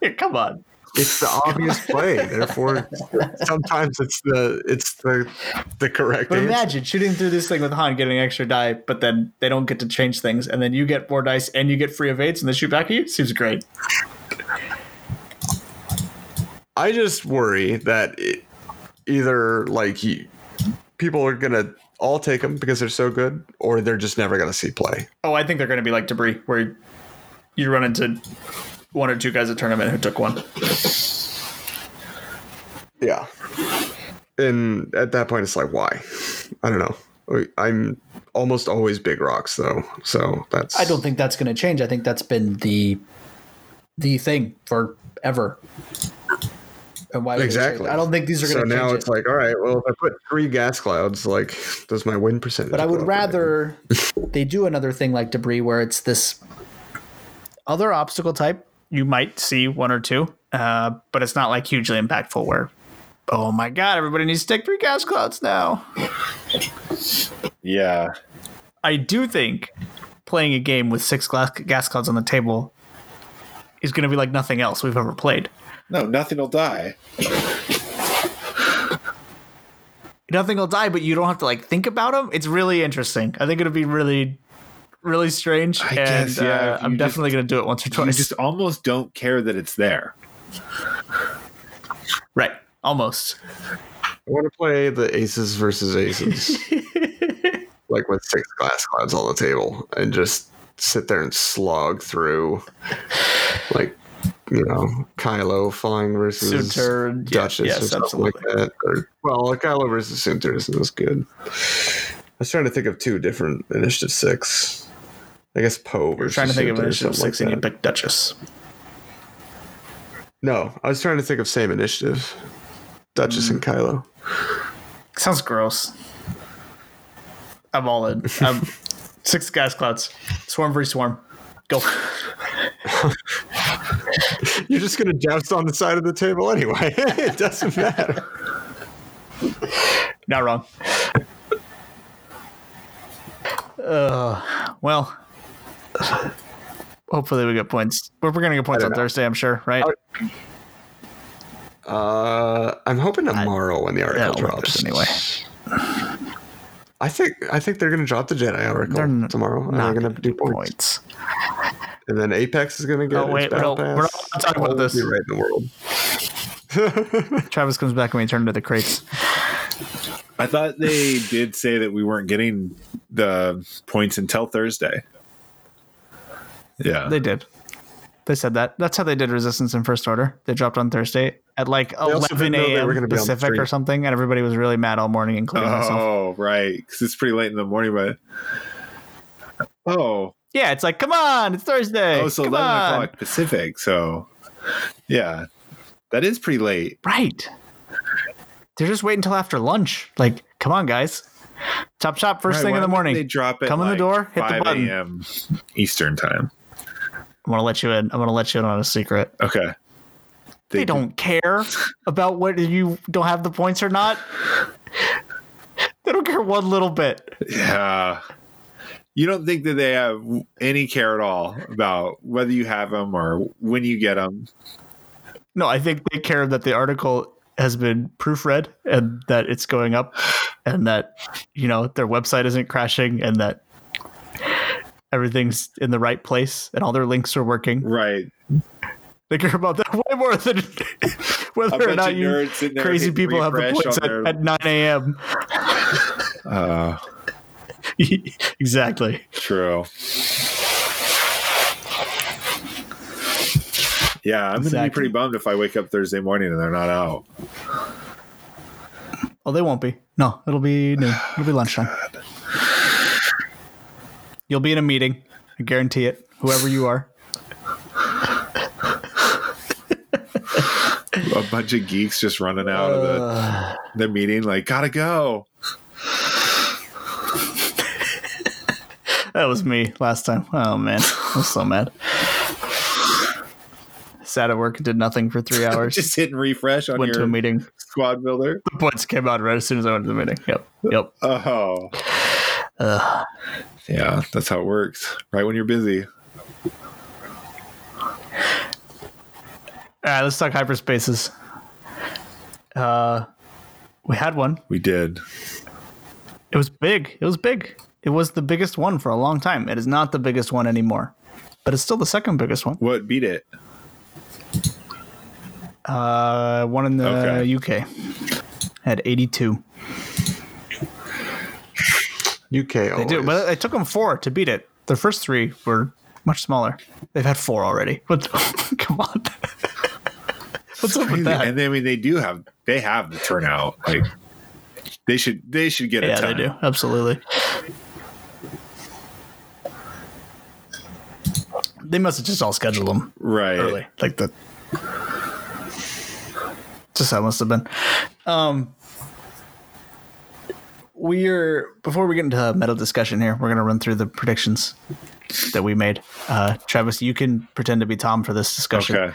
Yeah, come on. It's the obvious play. Therefore, sometimes it's the it's the the correct But answer. imagine shooting through this thing with Han getting extra die, but then they don't get to change things, and then you get more dice and you get free evades and they shoot back at you. Seems great. I just worry that it, either like you, people are gonna all take them because they're so good, or they're just never gonna see play. Oh, I think they're going to be like debris, where you run into one or two guys at tournament who took one. Yeah. And at that point, it's like, why? I don't know. I'm almost always big rocks though, so that's. I don't think that's going to change. I think that's been the the thing forever. And why Exactly. I don't think these are going to So now change. it's it. like, all right, well, if I put three gas clouds, like, does my win percentage? But I would rather they do another thing like debris where it's this other obstacle type. You might see one or two, uh, but it's not like hugely impactful. Where, oh my god, everybody needs to take three gas clouds now. Yeah. I do think playing a game with six glass, gas clouds on the table is going to be like nothing else we've ever played. No, nothing will die. Nothing will die, but you don't have to like think about them. It's really interesting. I think it'll be really, really strange, I and guess, yeah, uh, I'm you definitely going to do it once or twice. You twice. just almost don't care that it's there. right, almost. I want to play the aces versus aces, like with six glass clouds on the table, and just sit there and slog through, like you know, Kylo flying versus Soontir, yeah, Duchess yes, or something absolutely. like that. Or well, Kylo versus Soontir isn't as good. I was trying to think of two different Initiative Six. I guess Poe versus trying to think of Soontir or initiative something six, and you like picked Duchess. No, I was trying to think of same initiative. Duchess and Kylo. Sounds gross. I'm all in. Um, six gas clouds, swarm free swarm, go. You're just gonna joust on the side of the table anyway. it doesn't matter. Not wrong. Uh, well, hopefully we get points. But we're gonna get points on know. Thursday, I'm sure, right? I- Uh, I'm hoping tomorrow when the article drops. anyway. I think I think they're gonna drop the Jedi article They're n- tomorrow. And Not they're gonna do points. points. and then Apex is gonna get. Oh, its wait, battle we're not- pass. we're not talking about this. Right in the world. Travis comes back and we turn to the crates. I thought they did say that we weren't getting the points until Thursday. Yeah. They did. They said that. That's how they did Resistance in First Order. They dropped on Thursday at like also 11 didn't know they were a.m. gonna be on the Pacific or something, and everybody was really mad all morning, including myself. oh, right. Because it's pretty late in the morning, but. Oh. Yeah, it's like, come on, it's Thursday. Oh, so come 11 on. o'clock Pacific. So, yeah. That is pretty late. Right. They're just waiting until after lunch. Like, come on, guys. Top shop first Right, thing in the morning. They drop it Come in the door, hit the 5 button. a.m. Eastern time. I'm gonna let you in. I'm gonna let you in on a secret. Okay. They, don't care about whether you don't have the points or not. They don't care one little bit. Yeah. You don't think that they have any care at all about whether you have them or when you get them? No, I think they care that the article has been proofread and that it's going up and that, you know, their website isn't crashing and that everything's in the right place and all their links are working. Right. They care about that way more than whether or not you nerds sitting there crazy people have the points at, their- at 9 a.m. Uh, exactly. true. Yeah, I'm gonna be pretty bummed if I wake up Thursday morning and they're not out. Oh, they won't be. No, it'll be noon. It'll be lunchtime. You'll be in a meeting. I guarantee it. Whoever you are. A bunch of geeks just running out of the, the meeting, like, gotta go. That was me last time. Oh man, I was so mad. Sat at work and did nothing for three hours. Just hitting refresh on went to a your meeting. squad builder. The points came out right as soon as I went to the meeting. Yep. Yep. Oh, Ugh. yeah, that's how it works. Right when you're busy. All right, let's talk hyperspaces. Uh, we had one. We did. It was big. It was big. It was the biggest one for a long time. It is not the biggest one anymore, but it's still the second biggest one. What beat it? Uh, one in the Okay. UK had 82. UK They always. do, but it took them four to beat it. The first three were much smaller. They've had four already. But come on, what's up with that? And I mean, they do have they have the turnout. Like they should they should get a yeah, ton. they do absolutely. They must have just all scheduled them Right. early, like the. Just how it must have been. Um, we're before we get into a meta discussion here, we're gonna run through the predictions that we made. Uh, Travis, you can pretend to be Tom for this discussion. Okay.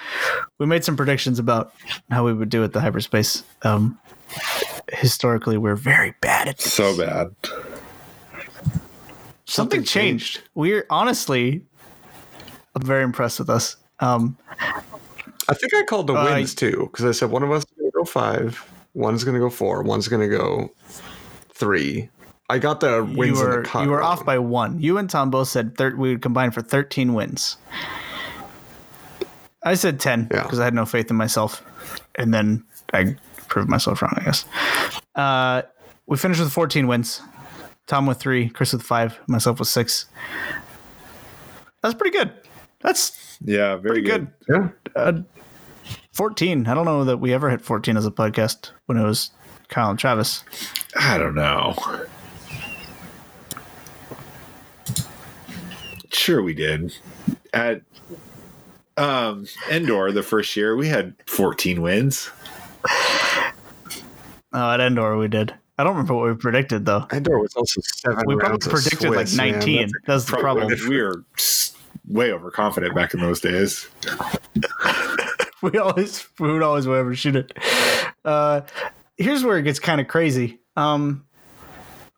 We made some predictions about how we would do at the hyperspace. Um, historically, we're very bad at this. So bad. something changed. We're honestly, I'm very impressed with us. Um, I think I called the Uh, wins too because I said one of us is going to go five, one's going to go four, one's going to go three. I got the you wins in were the cut you were wrong. off by one. You and Tom both said thir- we would combine for 13 wins. I said 10 Yeah. because I had no faith in myself, and then I proved myself wrong. I guess. Uh, we finished with 14 wins. Tom with three, Chris with five, myself with six. That's pretty good. That's Yeah, very pretty good. Yeah. Uh, 14. I don't know that we ever hit 14 as a podcast when it was Kyle and Travis. I don't know. Sure, we did. At um Endor the first year, we had 14 wins. Oh, at Endor we did. I don't remember what we predicted though. Endor was also seven. We probably rounds of predicted like Swiss, man. 19. That's- That's the Probably- problem. We were way overconfident back in those days. we always we would always overshoot it. Uh, here's where it gets kind of crazy. Um,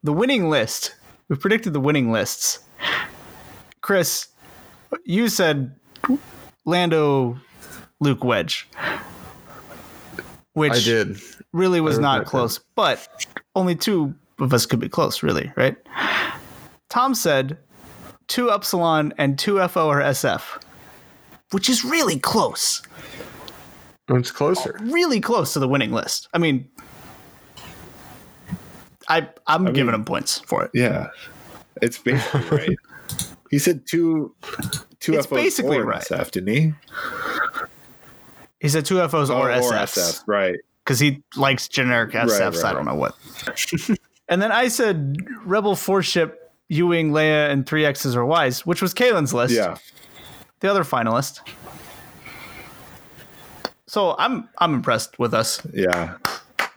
the winning list. We predicted the winning lists. Chris, you said Lando, Luke Wedge, which I did. really was I not that close, but only two of us could be close, really, right? Tom said two Upsilon and two FO or SF, which is really close, It's closer. really close to the winning list. I mean, I I'm giving him points for it. Yeah. It's basically right. He said two two It's FOs basically or right. SF, didn't he? He said two FOs or Oh, SFs right. because he likes generic SFs. right, I don't know what. and then I said Rebel four ship, Ewing, Leia, and three X's or Y's, which was Kalen's list. Yeah. the other finalist. So I'm I'm impressed with us. Yeah.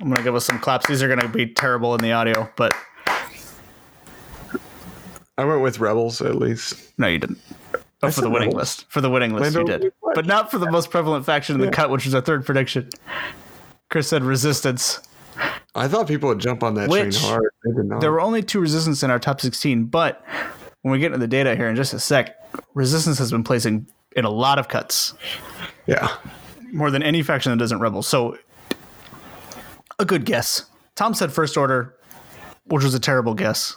I'm gonna give us some claps. These are gonna be terrible in the audio, but I went with Rebels at least. no, you didn't. Oh, for the winning Rebels. list. For the winning list, Lando you did, but not for the most prevalent faction in the cut, which was our third prediction. Chris said resistance. I thought people would jump on that Which- train hard. They did not. There were only two resistance in our top 16, but when we get into the data here in just a sec, resistance has been placing in a lot of cuts. yeah. more than any faction that doesn't rebel. So, a good guess. Tom said first order, which was a terrible guess.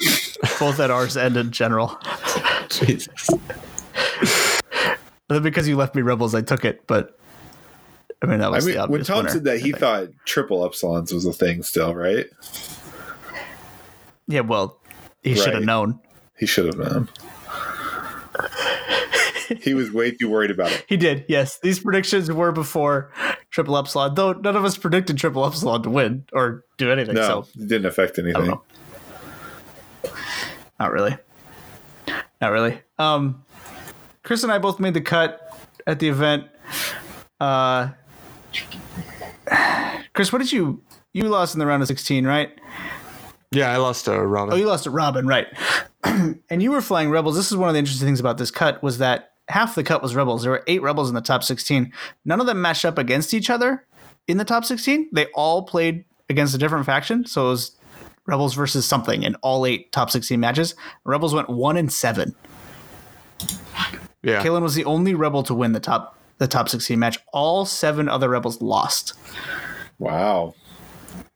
Both at ours and in general. Jesus. But because you left me rebels, I took it. But I mean, that was I was mean, the when Tom winner, said that, I he think. thought triple epsilons was a thing still, right? yeah, well, he should have known. He should have known. he was way too worried about it. He did, yes. These predictions were before Triple Epsilon, though none of us predicted Triple Epsilon to win or do anything. No, So it didn't affect I don't anything. know. Not really. Not really. Um, Chris and I both made the cut at the event. Uh, Chris, what did you you lost in the round of sixteen, right? Yeah, I lost to Robin. Oh, you lost to Robin, right? and you were flying rebels. This is one of the interesting things about this cut was that half the cut was rebels. There were eight rebels in the top sixteen. None of them matched up against each other in the top sixteen. They all played against a different faction. So it was rebels versus something in all eight top sixteen matches. Rebels went one and seven. yeah. Kalen was the only rebel to win the top the top sixteen match. All seven other rebels lost. Wow.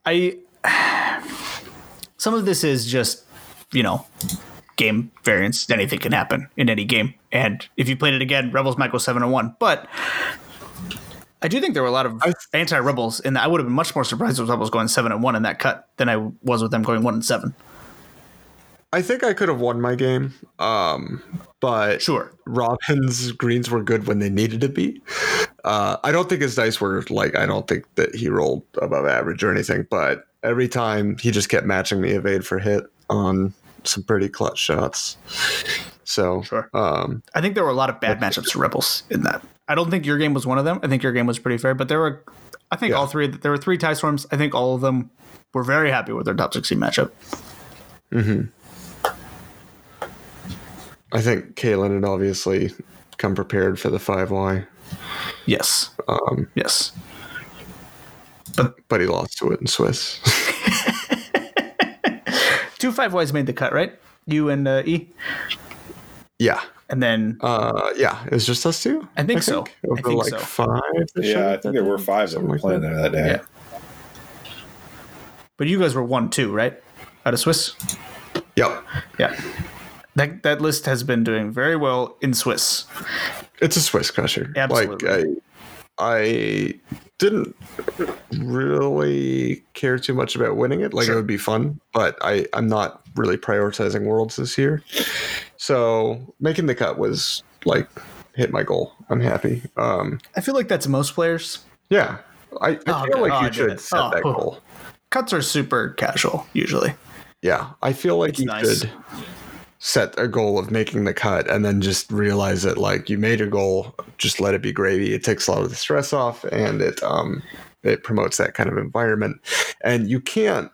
I some of this is just you know game variance. Anything can happen in any game, and if you played it again, Rebels might go seven and one. But I do think there were a lot of anti Rebels, and I would have been much more surprised with Rebels going seven and one in that cut than I was with them going one and seven. I think I could have won my game, um, but Sure, Robin's greens were good when they needed to be. Uh, I don't think his dice were like I don't think that he rolled above average or anything, but every time he just kept matching the evade for hit on some pretty clutch shots. So Sure. um, I think there were a lot of bad matchups for Rebels in that. I don't think your game was one of them. I think your game was pretty fair, but there were, I think Yeah. all three. There were three tie storms. I think all of them were very happy with their top sixteen matchup. Hmm. I think Kalen had obviously come prepared for the five Y, Yes, um, yes. but he lost to it in Swiss. Two five Ys made the cut, right? You and uh, E, yeah, and then uh, yeah, it was just us two. I think so. I Over think like so. five. that showed Yeah, I think there were five that something were playing there that day. Yeah. but you guys were one two, right? Out of Swiss. Yep. Yeah. That that list has been doing very well in Swiss. It's a Swiss crusher. Absolutely. Like I, I didn't really care too much about winning it. Like Sure. it would be fun, but I I'm not really prioritizing worlds this year. So making the cut was like hit my goal. I'm happy. Um, I feel like that's most players. yeah. I, I Oh, feel like Oh, you should set Oh, that goal. Cuts are super casual usually. Yeah, I feel like you nice. should set a goal of making the cut and then just realize that like you made a goal, just let it be gravy. It takes a lot of the stress off and it um it promotes that kind of environment. And you can't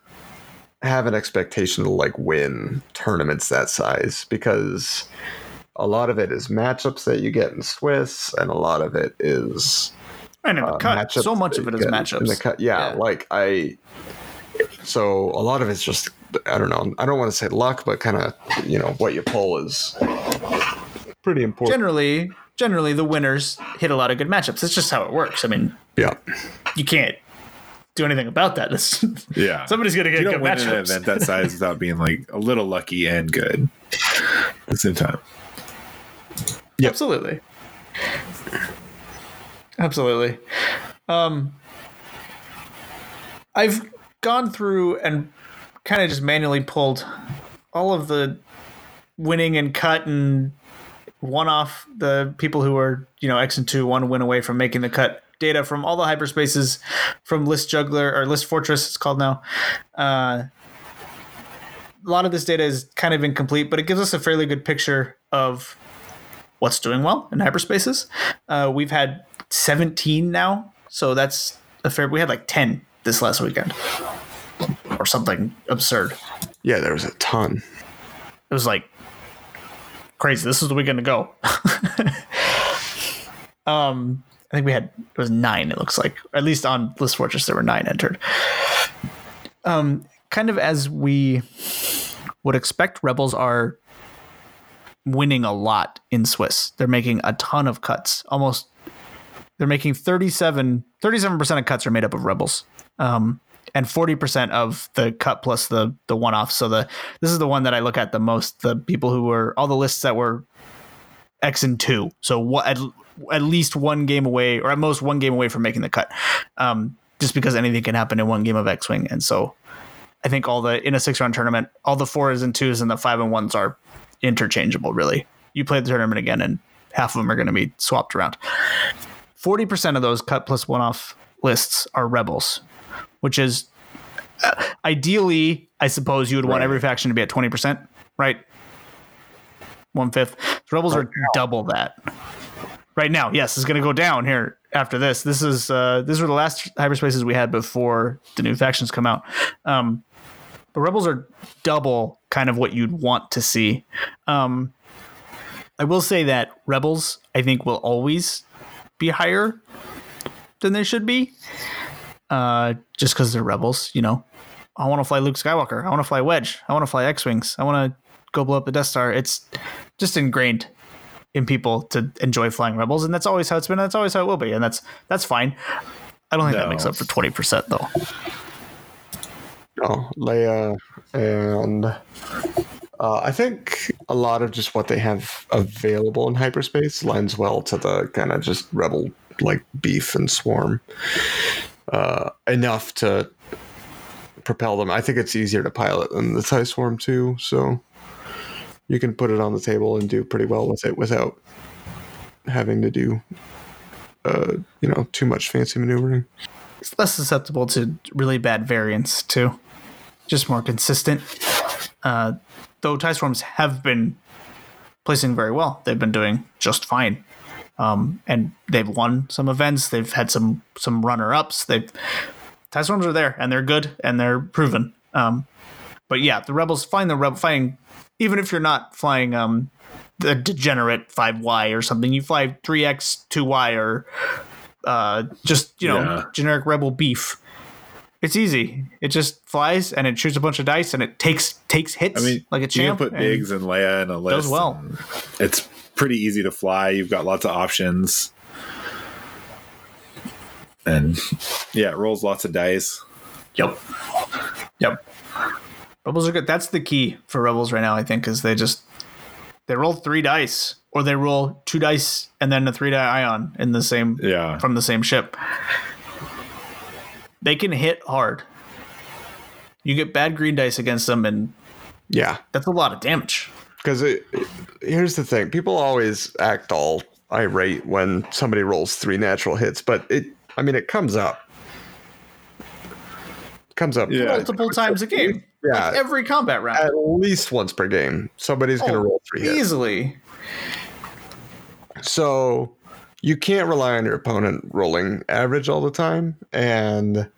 have an expectation to like win tournaments that size because a lot of it is matchups that you get in Swiss and a lot of it is And in the uh, cut, so much of it is matchups. In the cut, yeah, Yeah. like I. So a lot of it's just I don't know. I don't want to say luck, but kind of you know what you pull is pretty important. generally, generally the winners hit a lot of good matchups. That's just how it works. I mean, yeah, you can't do anything about that. It's- Yeah. Somebody's gonna get you good don't win an event that size without being like a little lucky and good at the same time. Absolutely. Absolutely. Um, I've gone through and kind of just manually pulled all of the winning and cut and one off the people who were, you know, X and 2, one win away from making the cut data from all the hyperspaces from List Juggler or List Fortress, it's called now. Uh, a lot of this data is kind of incomplete, but it gives us a fairly good picture of what's doing well in hyperspaces. Uh, we've had 17 now, so that's a fair. We had like 10 this last weekend, or something absurd. yeah. There was a ton. It was like crazy. This is the weekend to go. um, I think we had it was nine. It looks like at least on List Fortress there were nine entered. Um, kind of as we would expect, Rebels are winning a lot in Swiss. They're making a ton of cuts. Almost, they're making 37 percent of cuts are made up of Rebels. Um, and 40% of the cut plus the the one off. So the this is the one that I look at the most. The people who were all the lists that were X and two. So what at, at least one game away, or at most one game away from making the cut. Um, just because anything can happen in one game of X Wing, and so I think all the in a six round tournament, all the fours and twos and the five and ones are interchangeable. Really, you play the tournament again, and half of them are going to be swapped around. 40% of those cut plus one off lists are rebels, which is uh, ideally, I suppose you would want every faction to be at 20%, right? One fifth. Rebels are double that. Right now, yes, it's going to go down here after this. This is uh, these were the last hyperspaces we had before the new factions come out. Um, but rebels are double kind of what you'd want to see. Um, I will say that rebels, I think, will always be higher than they should be, uh, just because they're rebels. You know, I want to fly Luke Skywalker. I want to fly Wedge. I want to fly X wings. I want to go blow up the Death Star. It's just ingrained in people to enjoy flying rebels, and that's always how it's been. And that's always how it will be, and that's that's fine. I don't think that makes up for twenty percent though. Oh, Leia, and uh, I think a lot of just what they have available in hyperspace lends well to the kind of just rebel like beef and swarm uh, enough to propel them. I think it's easier to pilot than the TIE Swarm too, so you can put it on the table and do pretty well with it without having to do uh, you know too much fancy maneuvering. It's less susceptible to really bad variants too. Just more consistent. Uh, though tie swarms have been placing very well. They've been doing just fine. Um, and they've won some events. They've had some some runner ups. They've tie swarms are there and they're good and they're proven. Um, but yeah, the rebels find the rebel fighting. Even if you're not flying um, the degenerate five Y or something, you fly three X two Y or uh, just you know Yeah. generic rebel beef. It's easy. It just flies and it shoots a bunch of dice and it takes takes hits I mean, like a you champ. can put and- Biggs and Leia in a list. does well. It's pretty easy to fly. You've got lots of options. And yeah, it rolls lots of dice. Yep. Yep. Rebels are good. That's the key for rebels right now. I think is they just they roll three dice or they roll two dice and then a three die ion in the same Yeah. from the same ship. They can hit hard. You get bad green dice against them, and Yeah, that's a lot of damage. Because it, here's the thing: people always act all irate when somebody rolls three natural hits, but it, I mean, it comes up, comes up Yeah. Multiple times a game. Yeah. Like every combat round. at least once per game. Somebody's going to Oh, roll three hits. Easily. So you can't rely on your opponent rolling average all the time. And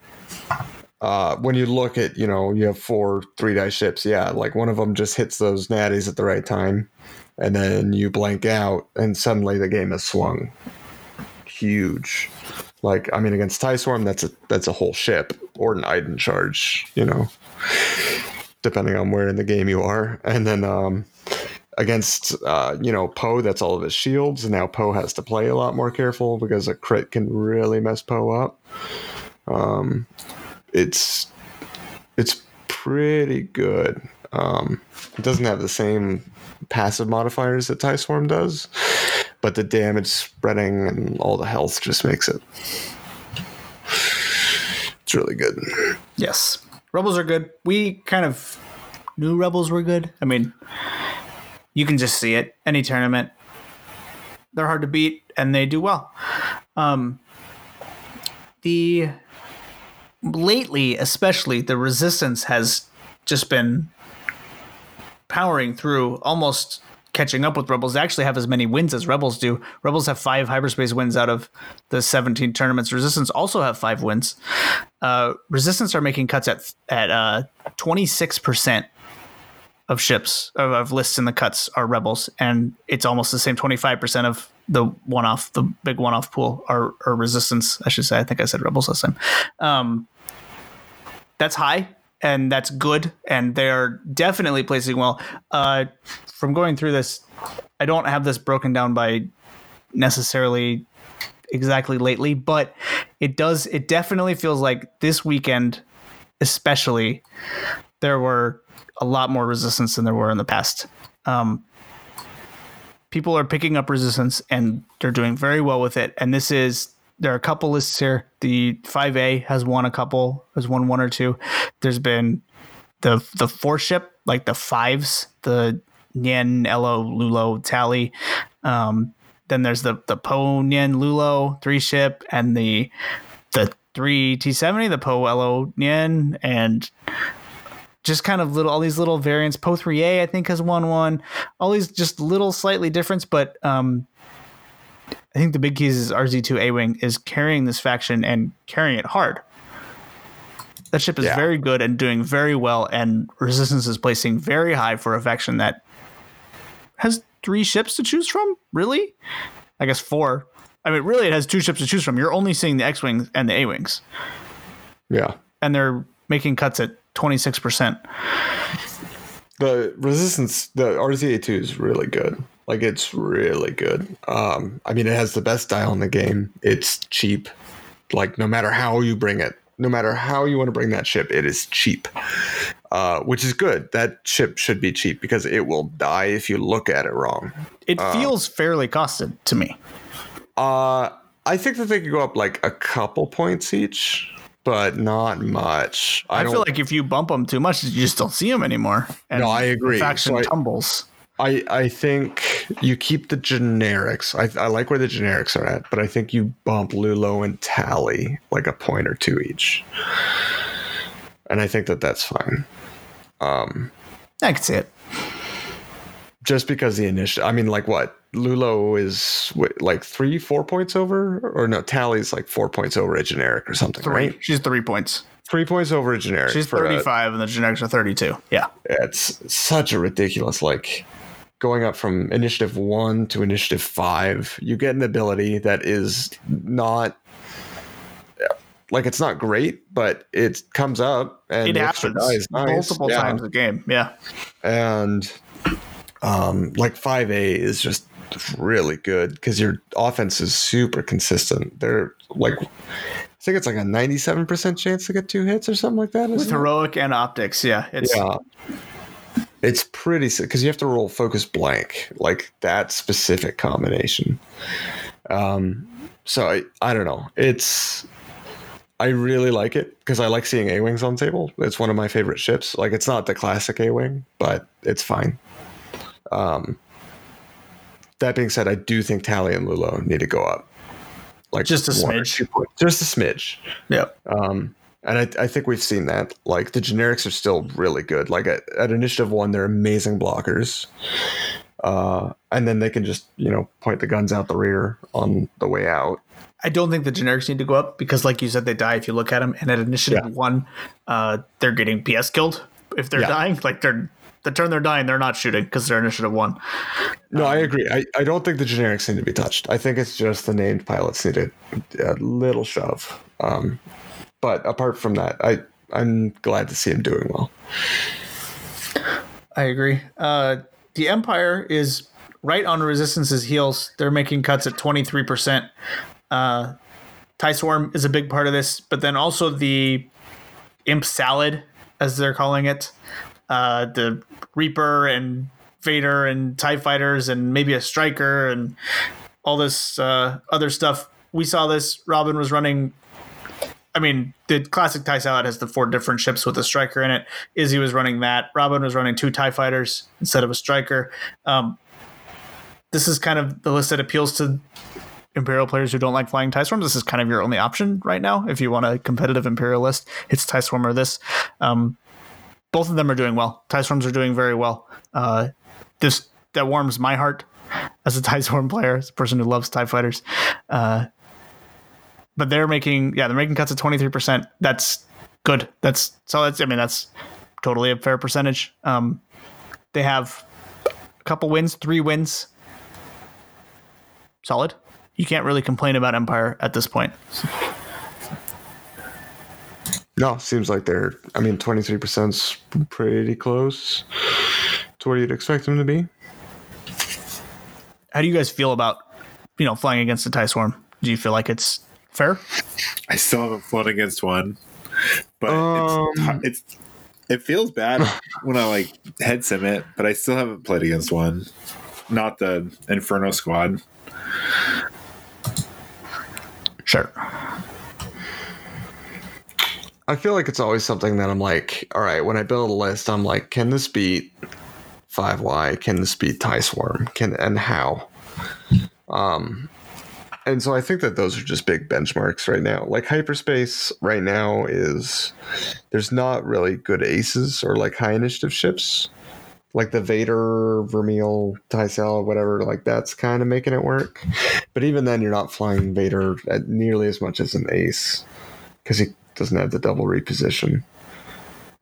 uh, when you look at, you know, you have four three die ships, yeah, like one of them just hits those natties at the right time. And then you blank out, and suddenly the game has swung huge. Like, I mean, against TIE Swarm, that's a that's a whole ship or an Iden charge, you know, depending on where in the game you are. And then um, against uh, you know Poe, that's all of his shields. And now Poe has to play a lot more careful because a crit can really mess Poe up. Um, it's it's pretty good. Um, it doesn't have the same passive modifiers that TIE Swarm does, but the damage spreading and all the health just makes it. It's really good. Yes. Rebels are good. We kind of knew Rebels were good. I mean, you can just see it. Any tournament, they're hard to beat and they do well. Um, the lately, especially, the resistance has just been powering through, almost catching up with Rebels. They actually have as many wins as Rebels do. Rebels have five hyperspace wins out of the 17 tournaments. Resistance also have five wins. Uh, Resistance are making cuts at at uh, 26% of ships of, of lists in the cuts are Rebels, and it's almost the same 25% of the one off the big one off pool are, are Resistance. I should say. I think I said Rebels last time. Um, that's high and that's good and they're definitely placing well. Uh, from going through this i don't have this broken down by necessarily exactly lately but it does it definitely feels like this weekend especially there were a lot more resistance than there were in the past. Um, people are picking up resistance and they're doing very well with it. And this is there are a couple lists here. The 5A has won a couple, has won one or two. There's been the the four ship, like the fives, the Nien, Elo, Lulo, Tally. Um, then there's the the Poe Nien Lulo three ship and the the three T seventy, the Poe Elo Nien, and just kind of little all these little variants. Poe three A I think has won one. All these just little slightly difference, but um, I think the big keys is RZ two A wing is carrying this faction and carrying it hard. That ship is Yeah. very good and doing very well, and Resistance is placing very high for a faction that has three ships to choose from. Really, I guess four. I mean, really, it has two ships to choose from. You're only seeing the X wings and the A wings, Yeah. and they're making cuts at twenty six percent. The resistance, the RZA2 is really good. Like it's really good. Um, I mean, it has the best dial in the game. It's cheap. Like no matter how you bring it, no matter how you want to bring that ship, it is cheap. Uh, which is good. That ship should be cheap because it will die if you look at it wrong. It feels fairly costed to me. Uh, I think that they could go up like a couple points each, but not much. I, I, feel like if you bump them too much, you just don't see them anymore. And No, I agree. The faction So I- tumbles. I, I think you keep the generics. I, I like where the generics are at, but I think you bump Lulo and Tally like a point or two each. And I think that that's fine. Um, I can see it. just because the initial, I mean, like what? Lulo is what, like three, four points over? Or no, Tally's like four points over a generic or something, Three. right? She's three points. Three points over a generic. She's for a- 35 and the generics are 32. Yeah. it's such a ridiculous like going up from initiative one to initiative five you get an ability that is not like it's not great but it comes up and It happens nice. multiple Yeah. times a game. Yeah. and um like 5a is just really good because your offense is super consistent they're like i think it's like a 97% chance to get two hits or something like that With isn't it? heroic and optics. Yeah. It's Yeah. It's pretty sick because you have to roll focus blank, like that specific combination. Um, so I, I don't know. It's I really like it because I like seeing A wings on table. It's one of my favorite ships. Like it's not the classic A wing, but it's fine. Um, that being said, I do think Tally and Lulo need to go up. Like Just a smidge. two. Just a smidge. yeah. Um, and I, I think we've seen that. Like the generics are still really good. Like at, at Initiative One, they're amazing blockers. Uh, and then they can just you know point the guns out the rear on the way out. I don't think the generics need to go up because, like you said, they die if you look at them. And at initiative Yeah. one, uh, they're getting PS killed if they're Yeah. dying. Like they're the turn they're dying, they're not shooting because they're initiative one. No, I agree. I, I don't think the generics need to be touched. I think it's just the named pilots need a, a little shove. Um, but apart from that, I I'm glad to see him doing well. I agree. Uh, the Empire is right on Resistance's heels. They're making cuts at 23%. Uh, Swarm is a big part of this, but then also the Imp Salad, as they're calling it. Uh, the Reaper and Vader and TIE Fighters and maybe a Striker and all this uh, other stuff. We saw this. Robin was running I mean, the classic TIE Salad has the four different ships with a striker in it. Izzy was running that. Robin was running two TIE fighters instead of a striker. Um, this is kind of the list that appeals to Imperial players who don't like flying TIE Swarms. This is kind of your only option right now if you want a competitive Imperial list. It's TIE Swarm or this. Um, both of them are doing well. TIE Swarms are doing very well. Uh, this that warms my heart as a TIE Swarm player, as a person who loves TIE fighters. Uh, but they're making yeah they're making cuts at 23% that's good. That's so that's i mean that's totally a fair percentage. Um they have a couple wins three wins. Solid. You can't really complain about empire at this point. No, seems like they're. I mean, twenty three percent's pretty close to where you'd expect them to be. how do you guys feel about you know flying against the tie swarm do you feel like it's fair I still haven't flown against one, but Um. it's, it's it feels bad when I like head sim it, but I still haven't played against one. Not the Inferno Squad. sure I feel like it's always something that I'm like, all right, when I build a list, I'm like, can this beat 5Y? Can this beat Tie Swarm? Can and how? Um, and so I think that those are just big benchmarks right now. Like hyperspace right now is there's not really good aces or like high initiative ships. Like the Vader, Vermeil, Tycel, whatever, like that's kind of making it work. But even then, you're not flying Vader at nearly as much as an ace because he doesn't have the double reposition.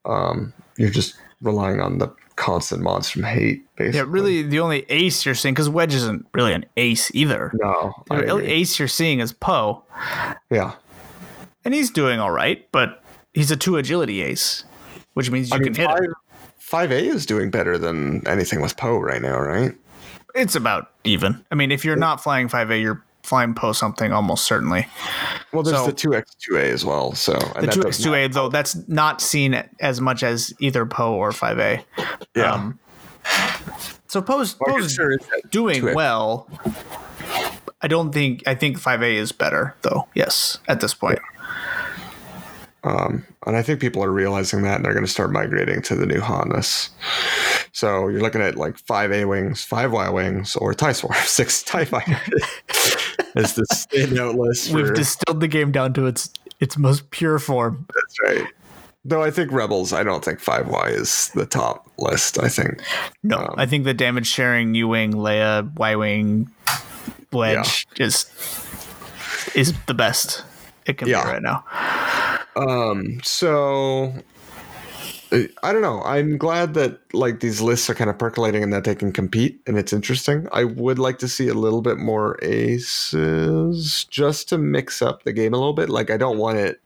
Um, you're just relying on the constant mods from hate, basically. Yeah, really, the only ace you're seeing because Wedge isn't really an ace either. No, The agree. ace you're seeing is Poe, yeah. and he's doing all right, but he's a two agility ace, which means you I mean, can hit five, him. 5A is doing better than anything with Poe right now, right? It's about even. I mean, if you're not flying 5A, you're flying Poe something almost certainly. Well, there's So- the 2X2A as well. So The two X two A though, that's not seen as much as either Poe or 5A. Yeah. Um, so Poe's, Poe's guess there is that doing 2X. well. I don't think I think 5A is better though. Yes, at this point. Um, and I think people are realizing that and they're going to start migrating to the new Hondas. So you're looking at like five A wings, five Y wings, or TIE Swarm, six TIE Fighters as the standout list. We've distilled the game down to its its most pure form. that's right. Though I think Rebels, I don't think 5Y is the top list. I think No, Um, I think the damage sharing U wing, Leia, Y wing, Wedge is is the best it can Yeah. be right now. Um, so I don't know. I'm glad that like these lists are kind of percolating and that they can compete and it's interesting. I would like to see a little bit more aces just to mix up the game a little bit. Like I don't want it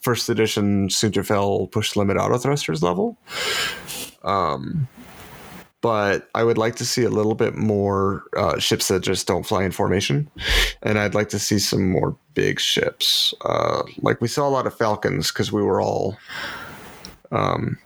first edition Soontir Fel push limit auto thrusters level. Um but I would like to see a little bit more uh, ships that just don't fly in formation, and I'd like to see some more big ships. Uh, like we saw a lot of Falcons because we were all um,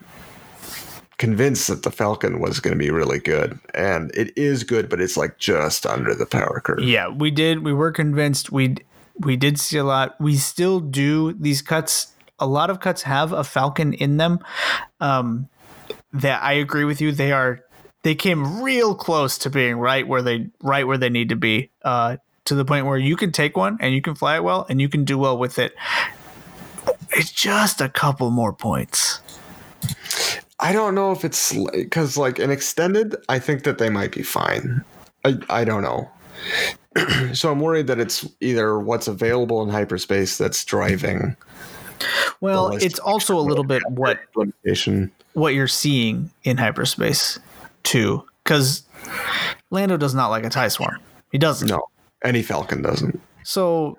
convinced that the Falcon was going to be really good, and it is good, but it's like just under the power curve. Yeah, we did. We were convinced. We we did see a lot. We still do these cuts. A lot of cuts have a falcon in them. Um, that I agree with you. They are. They came real close to being right where they right where they need to be. Uh, to the point where you can take one and you can fly it well and you can do well with it. It's just a couple more points. I don't know if it's because like an extended. I think that they might be fine. I I don't know. so I'm worried that it's either what's available in hyperspace that's driving Well, it's also a little bit what limitation. what you're seeing in hyperspace too, because Lando does not like a tie swarm. He doesn't. No, any Falcon doesn't. So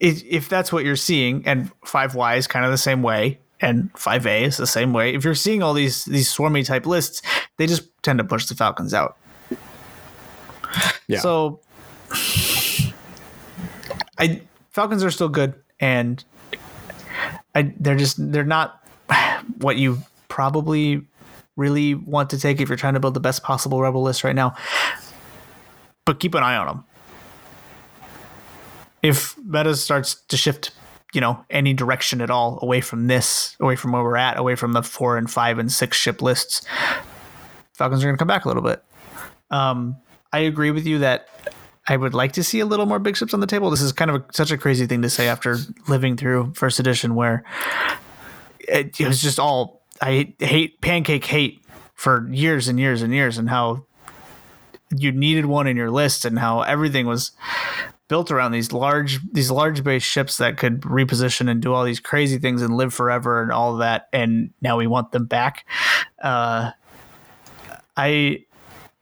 if, if that's what you're seeing, and five Y is kind of the same way, and five A is the same way. If you're seeing all these these swarmy type lists, they just tend to push the Falcons out. Yeah. So I Falcons are still good, and I they're just they're not what you probably really want to take if you're trying to build the best possible rebel list right now. But keep an eye on them. If meta starts to shift, you know, any direction at all away from this, away from where we're at, away from the four and five and six ship lists, Falcons are going to come back a little bit. Um, I agree with you that I would like to see a little more big ships on the table. This is kind of a, such a crazy thing to say after living through first edition, where it, it was just all I hate pancake hate for years and years and years, and how you needed one in your list, and how everything was built around these large these large base ships that could reposition and do all these crazy things and live forever and all that. And now we want them back. Uh, I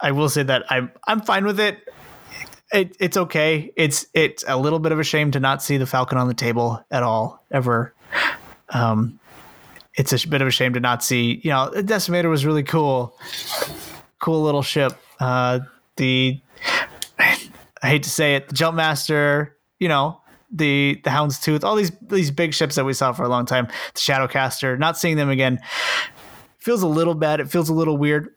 I will say that I'm I'm fine with it. It, it's okay. It's it's a little bit of a shame to not see the Falcon on the table at all ever. Um, it's a bit of a shame to not see. You know, Decimator was really cool, cool little ship. Uh, the I hate to say it, the Jumpmaster. You know, the the Houndstooth. All these these big ships that we saw for a long time. The Shadowcaster. Not seeing them again feels a little bad. It feels a little weird.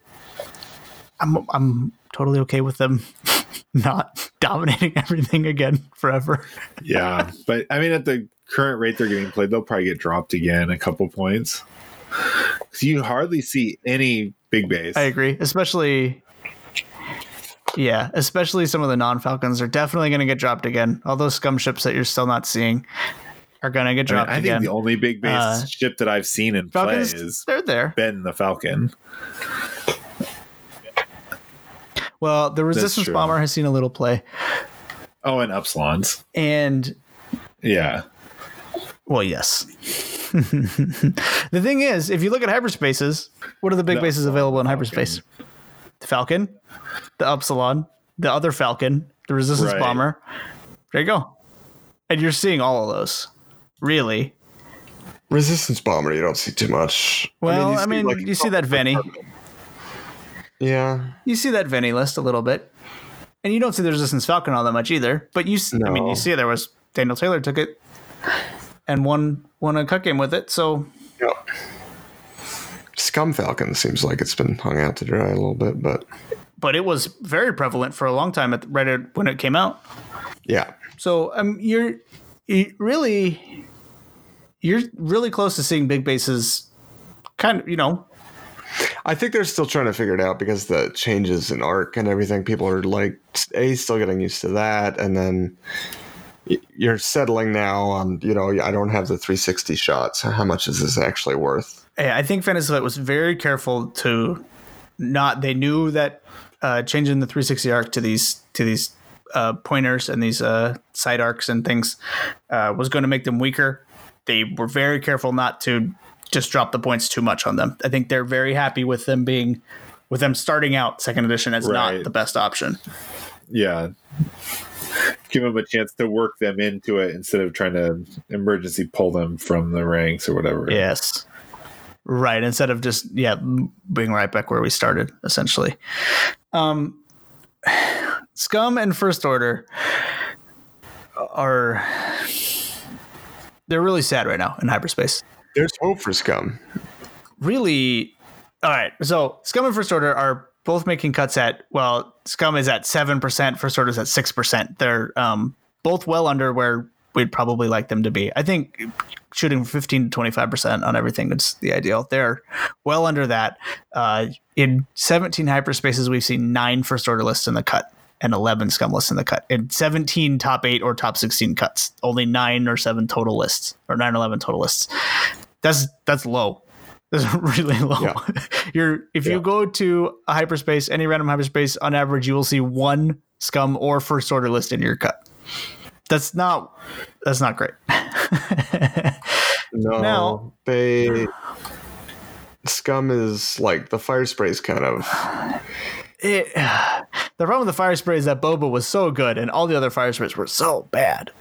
I'm I'm totally okay with them not dominating everything again forever. Yeah, but I mean, at the current rate they're getting played, they'll probably get dropped again a couple points. 'Cause you hardly see any big base. I agree, especially Yeah, especially some of the non Falcons are definitely going to get dropped again. All those scum ships that you're still not seeing are going to get I, mean, dropped I think again. the only big base Uh, ship that I've seen in Falcons, play is they're there. been the Falcon. Well, the resistance bomber has seen a little play, Oh, and Upsilons. and Yeah. well, yes. the thing is, if you look at hyperspaces, what are the big bases available in hyperspace? The Falcon, the Upsilon, the other Falcon, the resistance Right. bomber. There you go. And you're seeing all of those. Really? Resistance bomber, you don't see too much. Well, you I see, mean, like, you see that Vennie. Yeah, You see that Vennie list a little bit. And you don't see the Resistance Falcon all that much either. But you, I mean, you see there was Daniel Taylor took it and won won a cut game with it. So yeah. Scum Falcon seems like it's been hung out to dry a little bit, but but it was very prevalent for a long time at right at, when it came out. yeah, So um, you're you really you're really close to seeing big bases, kind of you know. I think they're still trying to figure it out because the changes in arc and everything. People are like, a still getting used to that, and then you're settling now on you know I don't have the 360 shots. How much is this actually worth? Yeah, I think Fantasy was very careful to not. They knew that uh, changing the 360 arc to these to these uh, pointers and these uh, side arcs and things uh, was going to make them weaker. They were very careful not to just drop the points too much on them. I think they're very happy with them being with them starting out second edition as not the best option. Yeah. Give them a chance to work them into it instead of trying to emergency pull them from the ranks or whatever. Yes. Right. Instead of just, yeah, being right back where we started, essentially. Um, Scum and First Order are. They're really sad right now in hyperspace. There's hope for Scum. Really. All right. So Scum and First Order are both making cuts at, well, Scum is at 7%, First Order is at 6%. They're um, both well under where we'd probably like them to be. I think shooting 15 to 25% on everything is the ideal. They're well under that. Uh, in 17 hyperspaces, we've seen nine First Order lists in the cut and 11 Scum lists in the cut. In 17 top eight or top 16 cuts, only nine or seven total lists, or 9 11 total lists. That's that's low. That's really low. Yeah. You're if you go to a hyperspace, any random hyperspace, on average, you will see one scum or first order list in your cut. That's not that's not great. No, Now- they Scum is like the fire sprays kind of. It, the problem with the fire spray is that Boba was so good and all the other fire sprays were so bad.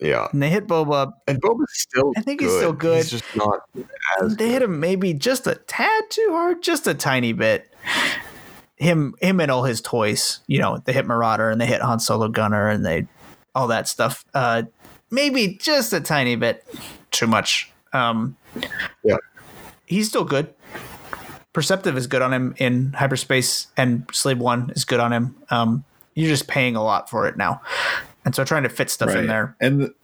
Yeah, And they hit Boba, and Boba's still. I think he's still good. He's just not as. they hit him maybe just a tad too hard, just a tiny bit. Him, him, and all his toys. You know, they hit Marauder and they hit Han Solo Gunner and they all that stuff. Uh, maybe just a tiny bit too much. Um, Yeah. he's still good. Perceptive is good on him in hyperspace, and Slave One is good on him. Um, you're just paying a lot for it now, and so trying to fit stuff in there And the,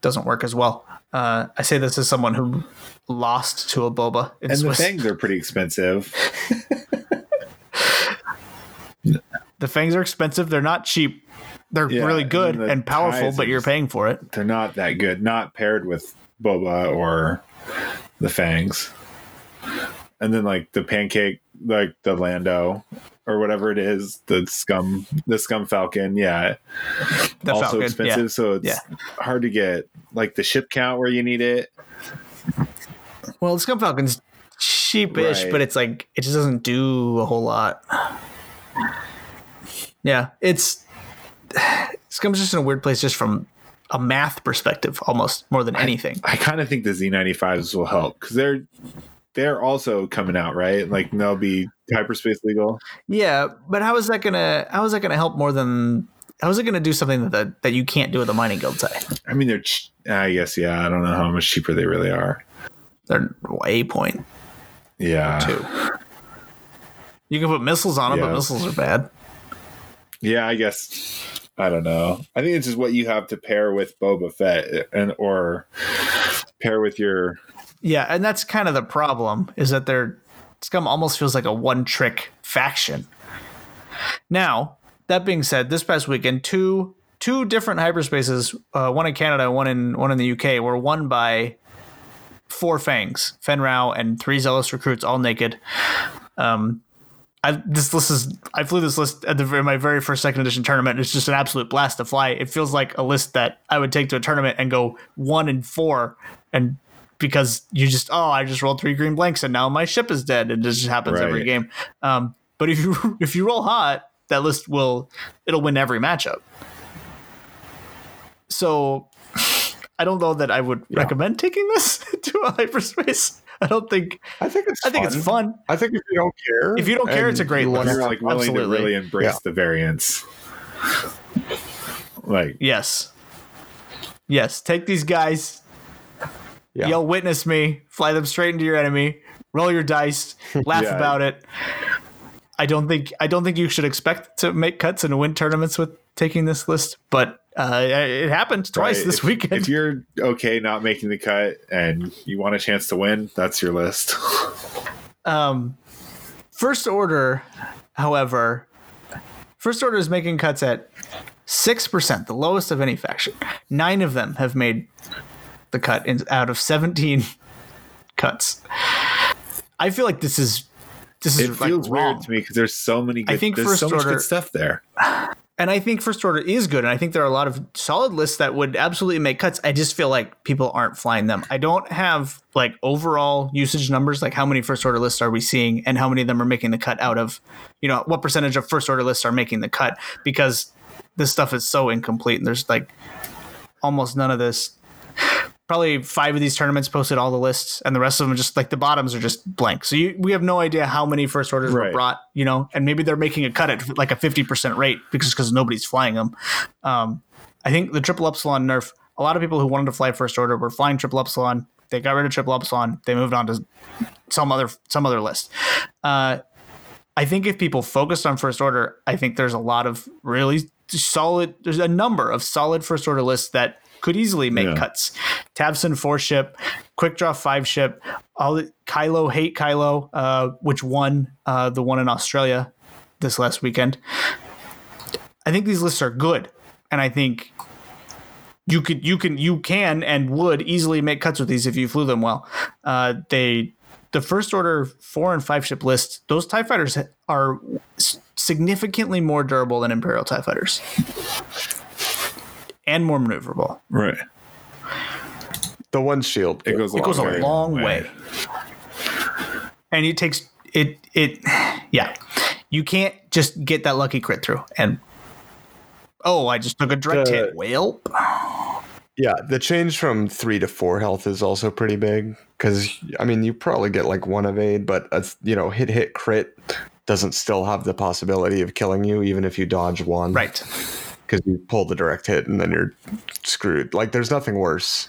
doesn't work as well. Uh, I say this as someone who lost to a boba in and the fangs are pretty expensive. the fangs are expensive. They're not cheap. They're Yeah, really good and and powerful, but you're paying for it. They're not that good. Not paired with Boba or the fangs. And then like the pancake, like the Lando or whatever it is, the scum, the scum falcon. Yeah, The also Falcon, expensive. yeah. So it's Yeah. hard to get like the ship count where you need it. Well, the Scum Falcon's cheapish, Right. but it's like it just doesn't do a whole lot. Yeah, it's Scum's just in a weird place, just from a math perspective, almost more than anything. I kind of think the Z95s will help because they're they're also coming out, right? Like they'll be hyperspace legal. Yeah, but how is that gonna how is that gonna help more than how is it gonna do something that that, that you can't do with the mining guild side? I mean, they're. Ch- I guess yeah. I don't know how much cheaper they really are. They're a point Yeah. two. You can put missiles on them, but missiles are bad. Yeah, I guess. I don't know. I think it's just what you have to pair with Boba Fett and or pair with your Yeah, and that's kind of the problem is that they're Scum almost feels like a one trick faction. Now, that being said, this past weekend, two two different hyperspaces, uh, one in Canada, one in one in the UK, were won by four fangs, Fenn Rau, and three zealous recruits, all naked. Um, I, this list is I flew this list at the very, my very first second edition tournament. It's just an absolute blast to fly. It feels like a list that I would take to a tournament and go one and four, and because you just oh I just rolled three green blanks and now my ship is dead, and this just happens every game. Um, but if you if you roll hot, that list will it'll win every matchup. So I don't know that I would recommend taking this to a hyperspace. I don't think I think it's I think it's fun. I think if you don't care, If you don't care, it's a great you list. You're like willing Absolutely. to really embrace Yeah. the variance. Like Yes. Yes. Take these guys, Yeah. yell witness me, fly them straight into your enemy, roll your dice, laugh Yeah. about it. I don't think I don't think you should expect to make cuts and win tournaments with taking this list, but uh, it happened twice right, this if, weekend. If you're okay not making the cut and you want a chance to win, that's your list. Um, first order, however, first order is making cuts at six percent, the lowest of any faction. Nine of them have made the cut in, out of seventeen cuts. I feel like this is this is it like feels wrong. weird to me because there's so many. Good, I think first so much order- good stuff there. And I think first order is good, and I think there are a lot of solid lists that would absolutely make cuts. I just feel like people aren't flying them. I don't have like overall usage numbers, like how many first order lists are we seeing, and how many of them are making the cut out of, you know, what percentage of first order lists are making the cut because this stuff is so incomplete, and there's like almost none of this. Probably five of these tournaments posted all the lists, and the rest of them just like the bottoms are just blank. So you, we have no idea how many first orders were brought, you know, and maybe they're making a cut at like a fifty percent rate because because nobody's flying them. Um, I think the triple epsilon nerf. A lot of people who wanted to fly first order were flying triple epsilon. They got rid of triple epsilon. They moved on to some other some other list. Uh, I think if people focused on first order, I think there's a lot of really solid. There's a number of solid first order lists that could easily make Yeah. cuts. Tavson four ship, quick draw five ship, all Kylo hate Kylo, uh, which won uh, the one in Australia this last weekend. I think these lists are good, and I think you could you can you can and would easily make cuts with these if you flew them well. Uh, they the first order four and five ship lists those Tie fighters are significantly more durable than Imperial Tie fighters, and more maneuverable. Right. the one shield. It goes. It goes a very long way. and it takes it it yeah you can't just get that lucky crit through and oh i just took a direct The- hit well Yeah, the change from three to four health is also pretty big because I mean you probably get like one evade, but a, you know hit hit crit doesn't still have the possibility of killing you even if you dodge one. right because you pull the direct hit and then you're screwed. Like there's nothing worse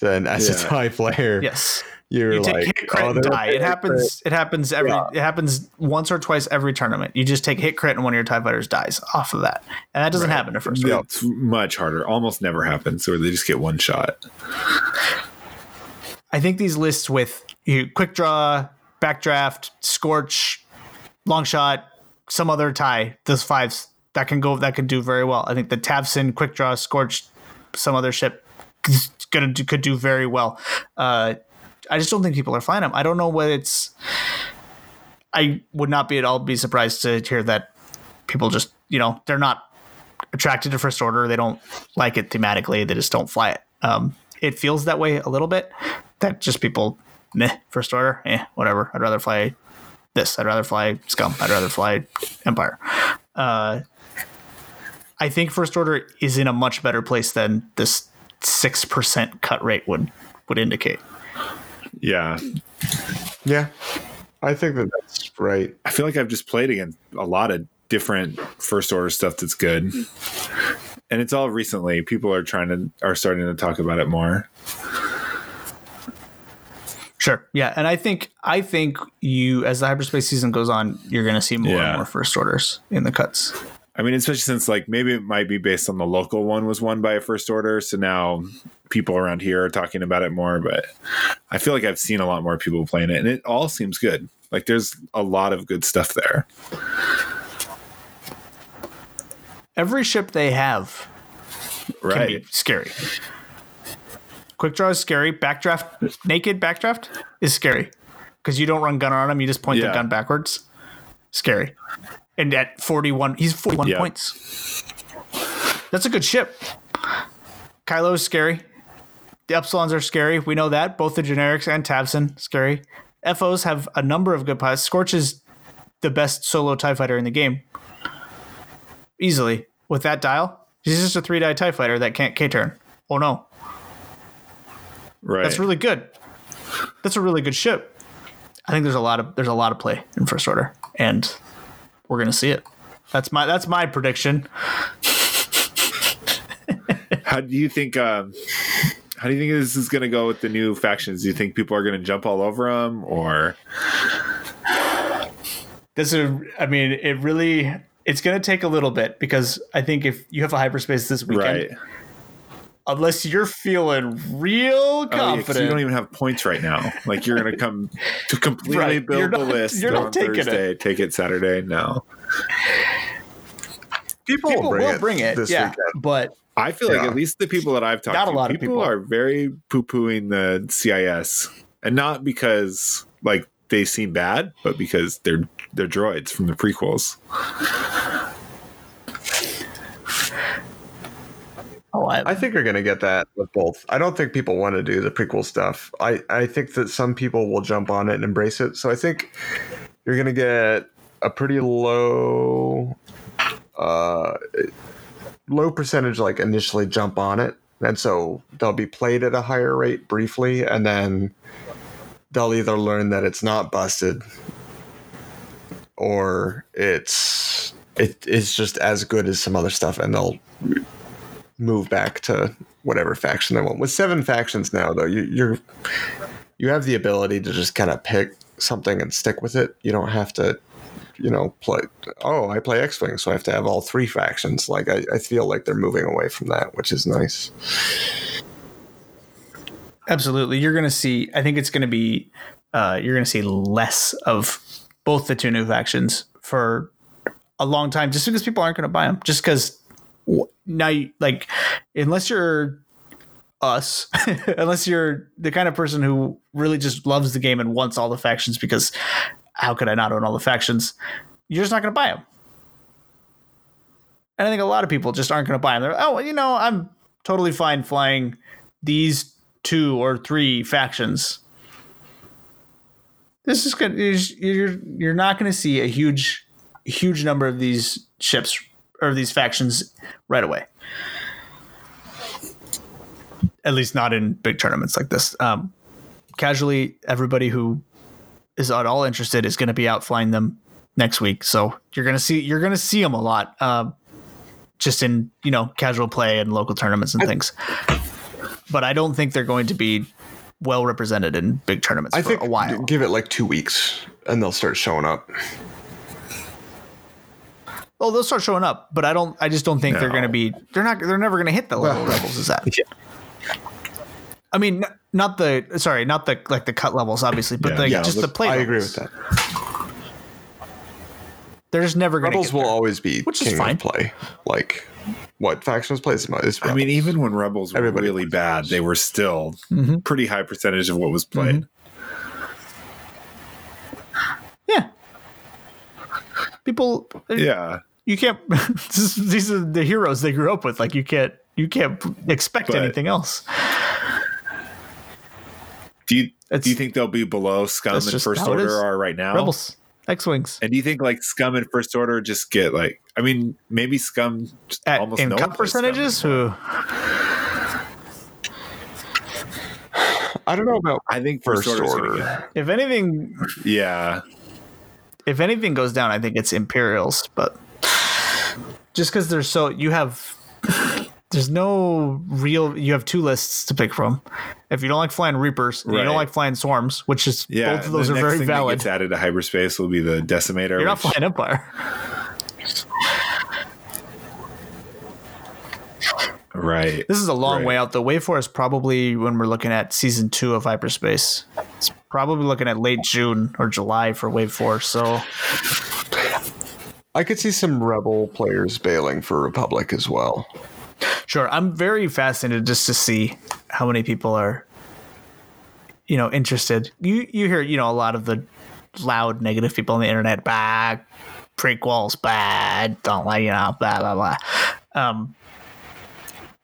than as a Yeah. tie player. yes You're you take like hit crit oh, and die it happens it happens every Yeah. it happens once or twice every tournament you just take hit crit and one of your tie fighters dies off of that and that doesn't happen at first Yeah. It's much harder. Almost never happens, or they just get one shot. I think these lists with you quick draw, backdraft, scorch, long shot, some other tie, those fives that can go that can do very well. I think the Tavson, quick draw, scorch, some other ship gonna do, could do very well. Uh, I just don't think people are flying them. I don't know what it's. I would not be at all be surprised to hear that people just you know they're not attracted to first order. They don't like it thematically. They just don't fly it. Um, it feels that way a little bit. That just people, meh, first order, eh, whatever. I'd rather fly this. I'd rather fly Scum. I'd rather fly Empire. Uh, I think first order is in a much better place than this six percent cut rate would would indicate. Yeah, Yeah, I think that that's right. I feel like I've just played against a lot of different first order stuff that's good, and it's all recently. People are trying to are starting to talk about it more. Sure. Yeah, and I think I think you as the hyperspace season goes on, you're going to see more Yeah. and more first orders in the cuts. I mean, especially since like maybe it might be based on the local one was won by a first order, so now people around here are talking about it more. But I feel like I've seen a lot more people playing it, and it all seems good. Like there's a lot of good stuff there. every ship they have right. can be scary. Quick draw is scary. Backdraft, naked backdraft is scary because you don't run gunner on them. You just point the gun backwards. Scary. And at 41, he's 41 Yeah. points. That's a good ship. Kylo is scary. The Epsilons are scary. We know that. Both the generics and Tavson, scary. FOs have a number of good pilots. Scorch is the best solo TIE fighter in the game. Easily. With that dial, he's just a three die TIE fighter that can't K turn. Oh no. Right. That's really good. That's a really good ship. I think there's a lot of there's a lot of play in first order, and we're gonna see it. That's my that's my prediction. How do you think? Um, how do you think this is going to go with the new factions? Do you think people are going to jump all over them, or This is I mean it really it's gonna take a little bit because I think if you have a hyperspace this weekend, right? Unless you're feeling real Oh, yeah, 'cause confident, you don't even have points right now. Like you're going to come to completely Right. build You're the not- list you're not on taking it. Thursday. Take it Saturday. No, People, people will bring will it, bring it. this Yeah, weekend. but I feel like at least the people that I've talked Not a to, lot of people, people. are very poo pooing the CIS, and not because like they seem bad, but because they're they're droids from the prequels. I, I think you're going to get that with both. I don't think people want to do the prequel stuff. I, I think that some people will jump on it and embrace it. So I think you're going to get a pretty low, uh, low percentage like initially jump on it, and so they'll be played at a higher rate briefly, and then they'll either learn that it's not busted or it's it is just as good as some other stuff, and they'll move back to whatever faction they want. With seven factions now, though, you, you're you have the ability to just kind of pick something and stick with it. You don't have to, you know, play. Oh, I play X Wing, so I have to have all three factions. Like I, I feel like they're moving away from that, which is nice. Absolutely. You're going to see, I think it's going to be, uh, you're going to see less of both the two new factions for a long time just because people aren't going to buy them. Just because now, you, like, unless you're us, unless you're the kind of person who really just loves the game and wants all the factions because how could I not own all the factions? You're just not going to buy them. And I think a lot of people just aren't going to buy them. They're, oh, you know, I'm totally fine flying these two or three factions. This is good. You're you're not going to see a huge, huge number of these ships or these factions right away. At least not in big tournaments like this. Um, casually, everybody who is at all interested is going to be out flying them next week. So you're going to see you're going to see them a lot, uh, just in you know casual play and local tournaments and things but I don't think they're going to be well represented in big tournaments I for think a while. give it like two weeks, and they'll start showing up. Oh, they'll start showing up, but I don't. I just don't think they're going to be. They're not. They're never going to hit the level Rebels is at. I mean, not the sorry, not the like the cut levels, obviously, but Yeah. the, Yeah, just the, the- play. I agree with that. They're just never going to. Rebels will always be Which is fine. play. Like what factions plays is I mean, even when Rebels were Everybody really plays bad, they were still Mhm. pretty high percentage of what was played. Yeah. People, eh, Yeah, you can't. is- these are the heroes they grew up with. Like you can't. You can't expect But- anything else. do you It's- do you think they'll be below Scum That's and First Order is. are right now? Rebels, X wings. And do you think like Scum and First Order just get like? I mean, maybe Scum At, almost in no one cut plays Scum percentages, who I don't know about I think First, first Order's gonna order. if anything yeah, if anything goes down, I think it's Imperials, but just because they're so you have there's no real you have two lists to pick from. If you don't like flying Reapers, and you don't like flying Swarms, which is yeah. both of those are very thing that valid. gets added to hyperspace will be the Decimator. You're not flying Empire. right. This is a long Right. way out. The Wave Four is probably when we're looking at season two of hyperspace. Probably looking at late June or July for Wave Four. So I could see some rebel players bailing for Republic as well. Sure, I'm very fascinated just to see how many people are, you know, interested. You you hear you know a lot of the loud negative people on the internet, bad prequels, bad, don't like you know, blah blah blah. Um,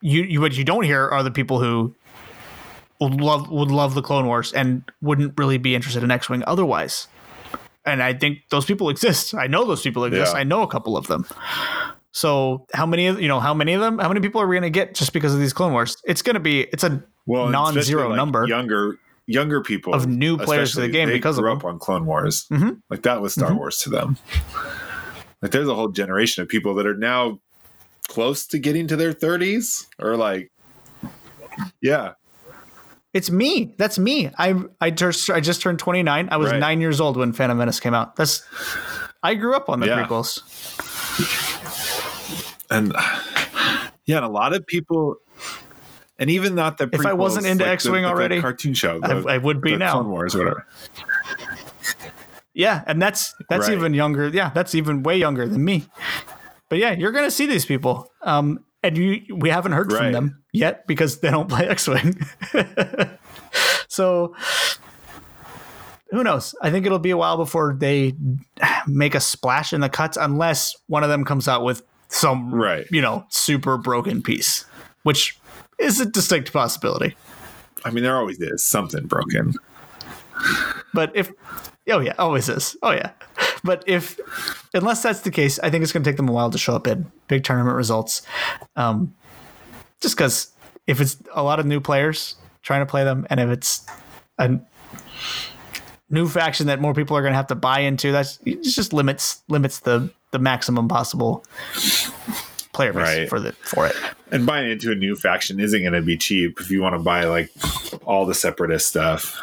you you what you don't hear are the people who would love would love the Clone Wars and wouldn't really be interested in X Wing otherwise. And I think those people exist. I know those people exist. Yeah. I know a couple of them. So how many of you know how many of them? How many people are we going to get just because of these Clone Wars? It's going to be it's a well, non-zero like, number. younger younger people Of new players to the game they because of grew them. up on Clone Wars. Mhm. Like that was Star Mhm. Wars to them. Like there's a whole generation of people that are now close to getting to their 30s or like yeah It's me. That's me. I I just I just turned 29. I was Right. 9 years old when Phantom Menace came out. That's I grew up on the Yeah. prequels. and yeah and a lot of people and even not the If I wasn't into like X-Wing the- the already, cartoon show I, the- I would be now. Clone Wars or whatever Yeah, and that's that's Right. even younger. Yeah, that's even way younger than me. But yeah, you're gonna see these people. Um, and you we haven't heard from them yet because they don't play X-wing. so who knows? I think it'll be a while before they make a splash in the cuts, unless one of them comes out with some Right. you know, super broken piece, which is a distinct possibility. I mean there always is something broken But if oh yeah, always is. Oh yeah. But if unless that's the case, I think it's going to take them a while to show up in big tournament results. Um, just because if it's a lot of new players trying to play them, and if it's a new faction that more people are going to have to buy into, that's it just limits limits the the maximum possible player base Right. for the for it. and buying into a new faction isn't going to be cheap if you want to buy like all the separatist stuff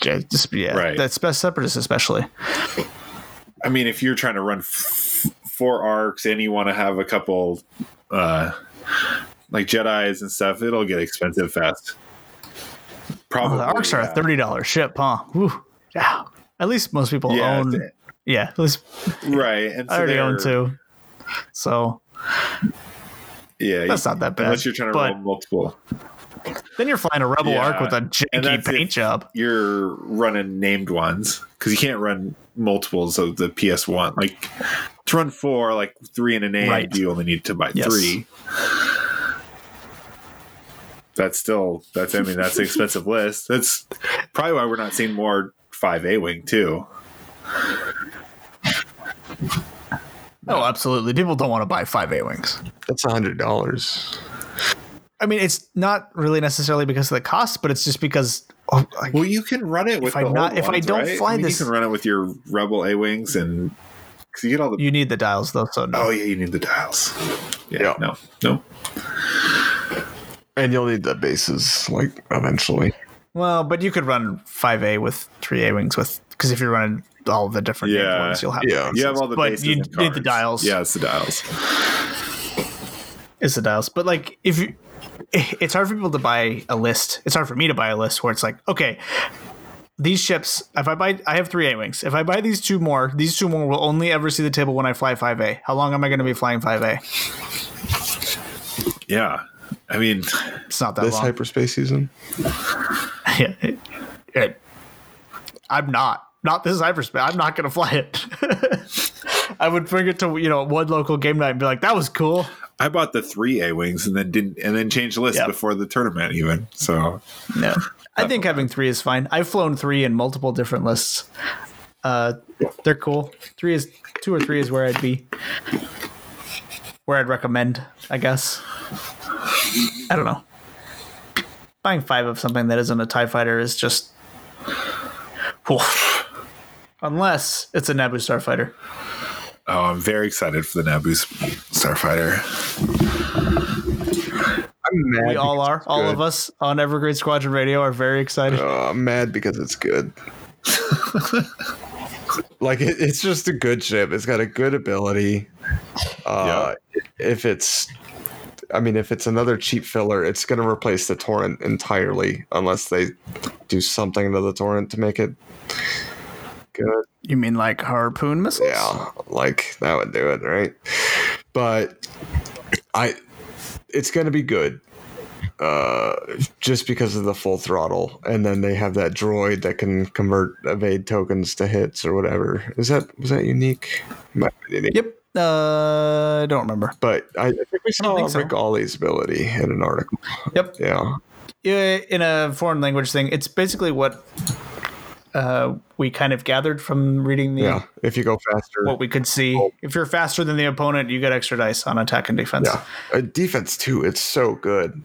Just, yeah, Right. That's best separatists especially. I mean, if you're trying to run f- four arcs and you want to have a couple, uh, like Jedi's and stuff, it'll get expensive fast. Probably Oh, the arcs are a thirty dollars ship, huh? Whew. Yeah. At least most people Yeah, own. Yeah, at least right. And I already own two. So Yeah, that's you- not that bad. unless you're trying to but roll multiple. Then you're flying a rebel Yeah, arc with a and janky paint job. You're running named ones because you can't run multiples of the PS1. Like to run four, like three and a name, Right. you only need to buy Yes. three. That's still that's I mean that's an expensive list. That's probably why we're not seeing more five A wing too. Oh, absolutely. People don't want to buy five A wings. That's a hundred dollars. I mean, it's not really necessarily because of the cost, but it's just because oh, like, Well, you can run it with I'm the not- old if I don't right? fly I mean, this- you can run it with your Rebel A wings and because you get all the. you need the dials though. So no. oh yeah, you need the dials. Yeah, Yeah. no, no. And you'll need the bases like eventually. Well, but you could run five A with three A wings with because if you're running all the different named Yeah. ones, you'll have Yeah. You have all the But bases you need the dials. Yeah, it's the dials. It's the dials. But like if you it's hard for people to buy a list. It's hard for me to buy a list where it's like, okay, these ships, if I buy I have three A wings. If I buy these two more, these two more will only ever see the table when I fly five A. How long am I gonna be flying five A? Yeah, I mean, It's not that This long. hyperspace season. yeah, it- it- I'm not. Not this hyperspace. I'm not gonna fly it. I would bring it to you know one local game night and be like, that was cool. I bought the three A wings and then didn't, and then changed the list Yep. before the tournament even. So No. I think having three is fine. I've flown three in multiple different lists. Uh, they're cool. Three is two or three is where I'd be. Where I'd recommend, I guess. I don't know. Buying five of something that isn't a TIE fighter is just. Unless it's a Naboo starfighter. oh, I'm very excited for the Naboo Starfighter. I'm mad. We all are. All good. of us on Evergreen Squadron Radio are very excited. Uh, I'm mad because it's good. like it, it's just a good ship. It's got a good ability. Uh, If it's, I mean, if it's another cheap filler, it's going to replace the torrent entirely, unless they do something to the torrent to make it good. You mean like harpoon missiles? Yeah, like that would do it, right? But I, it's gonna be good, uh, just because of the full throttle, and then they have that droid that can convert evade tokens to hits or whatever. Is that was that unique? Unique. Yep. Uh, I don't remember. But I, I think we saw think so. Ric Olié's ability in an article. Yep. Yeah, Yeah, in a foreign language thing, it's basically what uh, we kind of gathered from reading the yeah. If you go faster, what we could see. If you're faster than the opponent, you get extra dice on attack and defense. yeah. Uh, defense too. It's so good.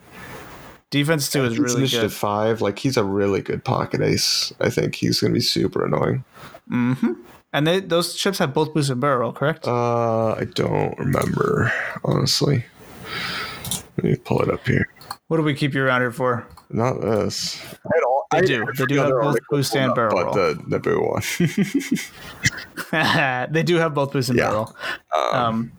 Defense too is really initiative good. five. Like he's a really good pocket ace. I think he's gonna be super annoying. Mm-hmm. And they, those ships have both boost and barrel, correct? Uh, I don't remember honestly. Let me pull it up here. what do we keep you around here for? Not this. They do. They do have both boost and barrel. but the Naboo one. they do have both boost and Yeah. barrel. Um,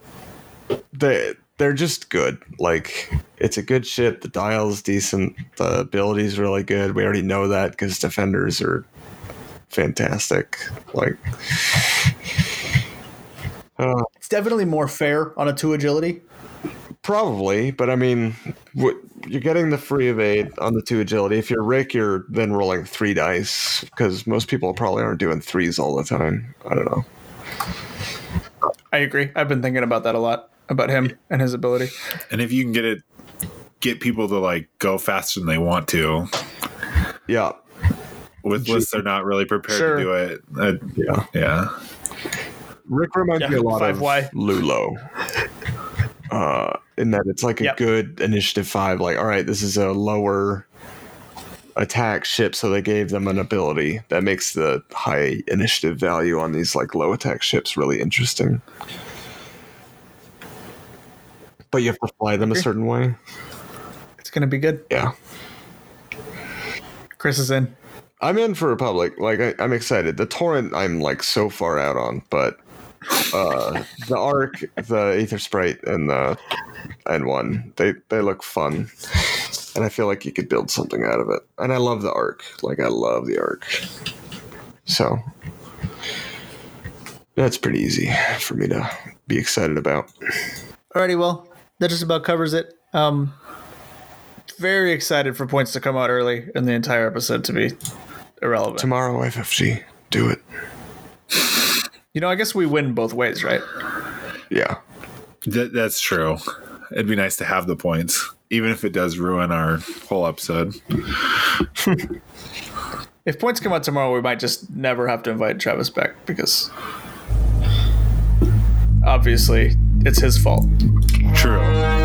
they they're just good. Like it's a good ship. The dial's decent. The ability's really good. We already know that because defenders are fantastic. Like. Uh, it's definitely more fair on a two agility. Probably, but I mean, what, you're getting the free evade on the two agility. If you're Ric, you're then rolling three dice because most people probably aren't doing threes all the time. I don't know. I agree. I've been thinking about that a lot about him and his ability. And if you can get it, get people to like go faster than they want to Yeah, with lists they're not really prepared Sure. to do it. Uh, yeah. yeah. Ric reminds Yeah, me a lot 5Y. of L'ulo. Uh, in that it's like a Yep. good initiative five. Like, all right, this is a lower attack ship, so they gave them an ability that makes the high initiative value on these like low attack ships really interesting. But you have to fly them a certain way. It's going to be good. Yeah. Chris is in. I'm in for Republic. Like I, I'm excited. The torrent I'm like so far out on, but uh the arc, the Aethersprite, and the N one they they look fun, and I feel like you could build something out of it. And I love the arc. Like I love the arc. So that's pretty easy for me to be excited about. Alrighty, well, that just about covers it. Um, very excited for points to come out early and the entire episode to be irrelevant. Tomorrow, FFG, do it. You know, I guess we win both ways, right? Yeah. That, that's true. It'd be nice to have the points, even if it does ruin our whole episode. If points come out tomorrow, we might just never have to invite Travis back because obviously it's his fault. True.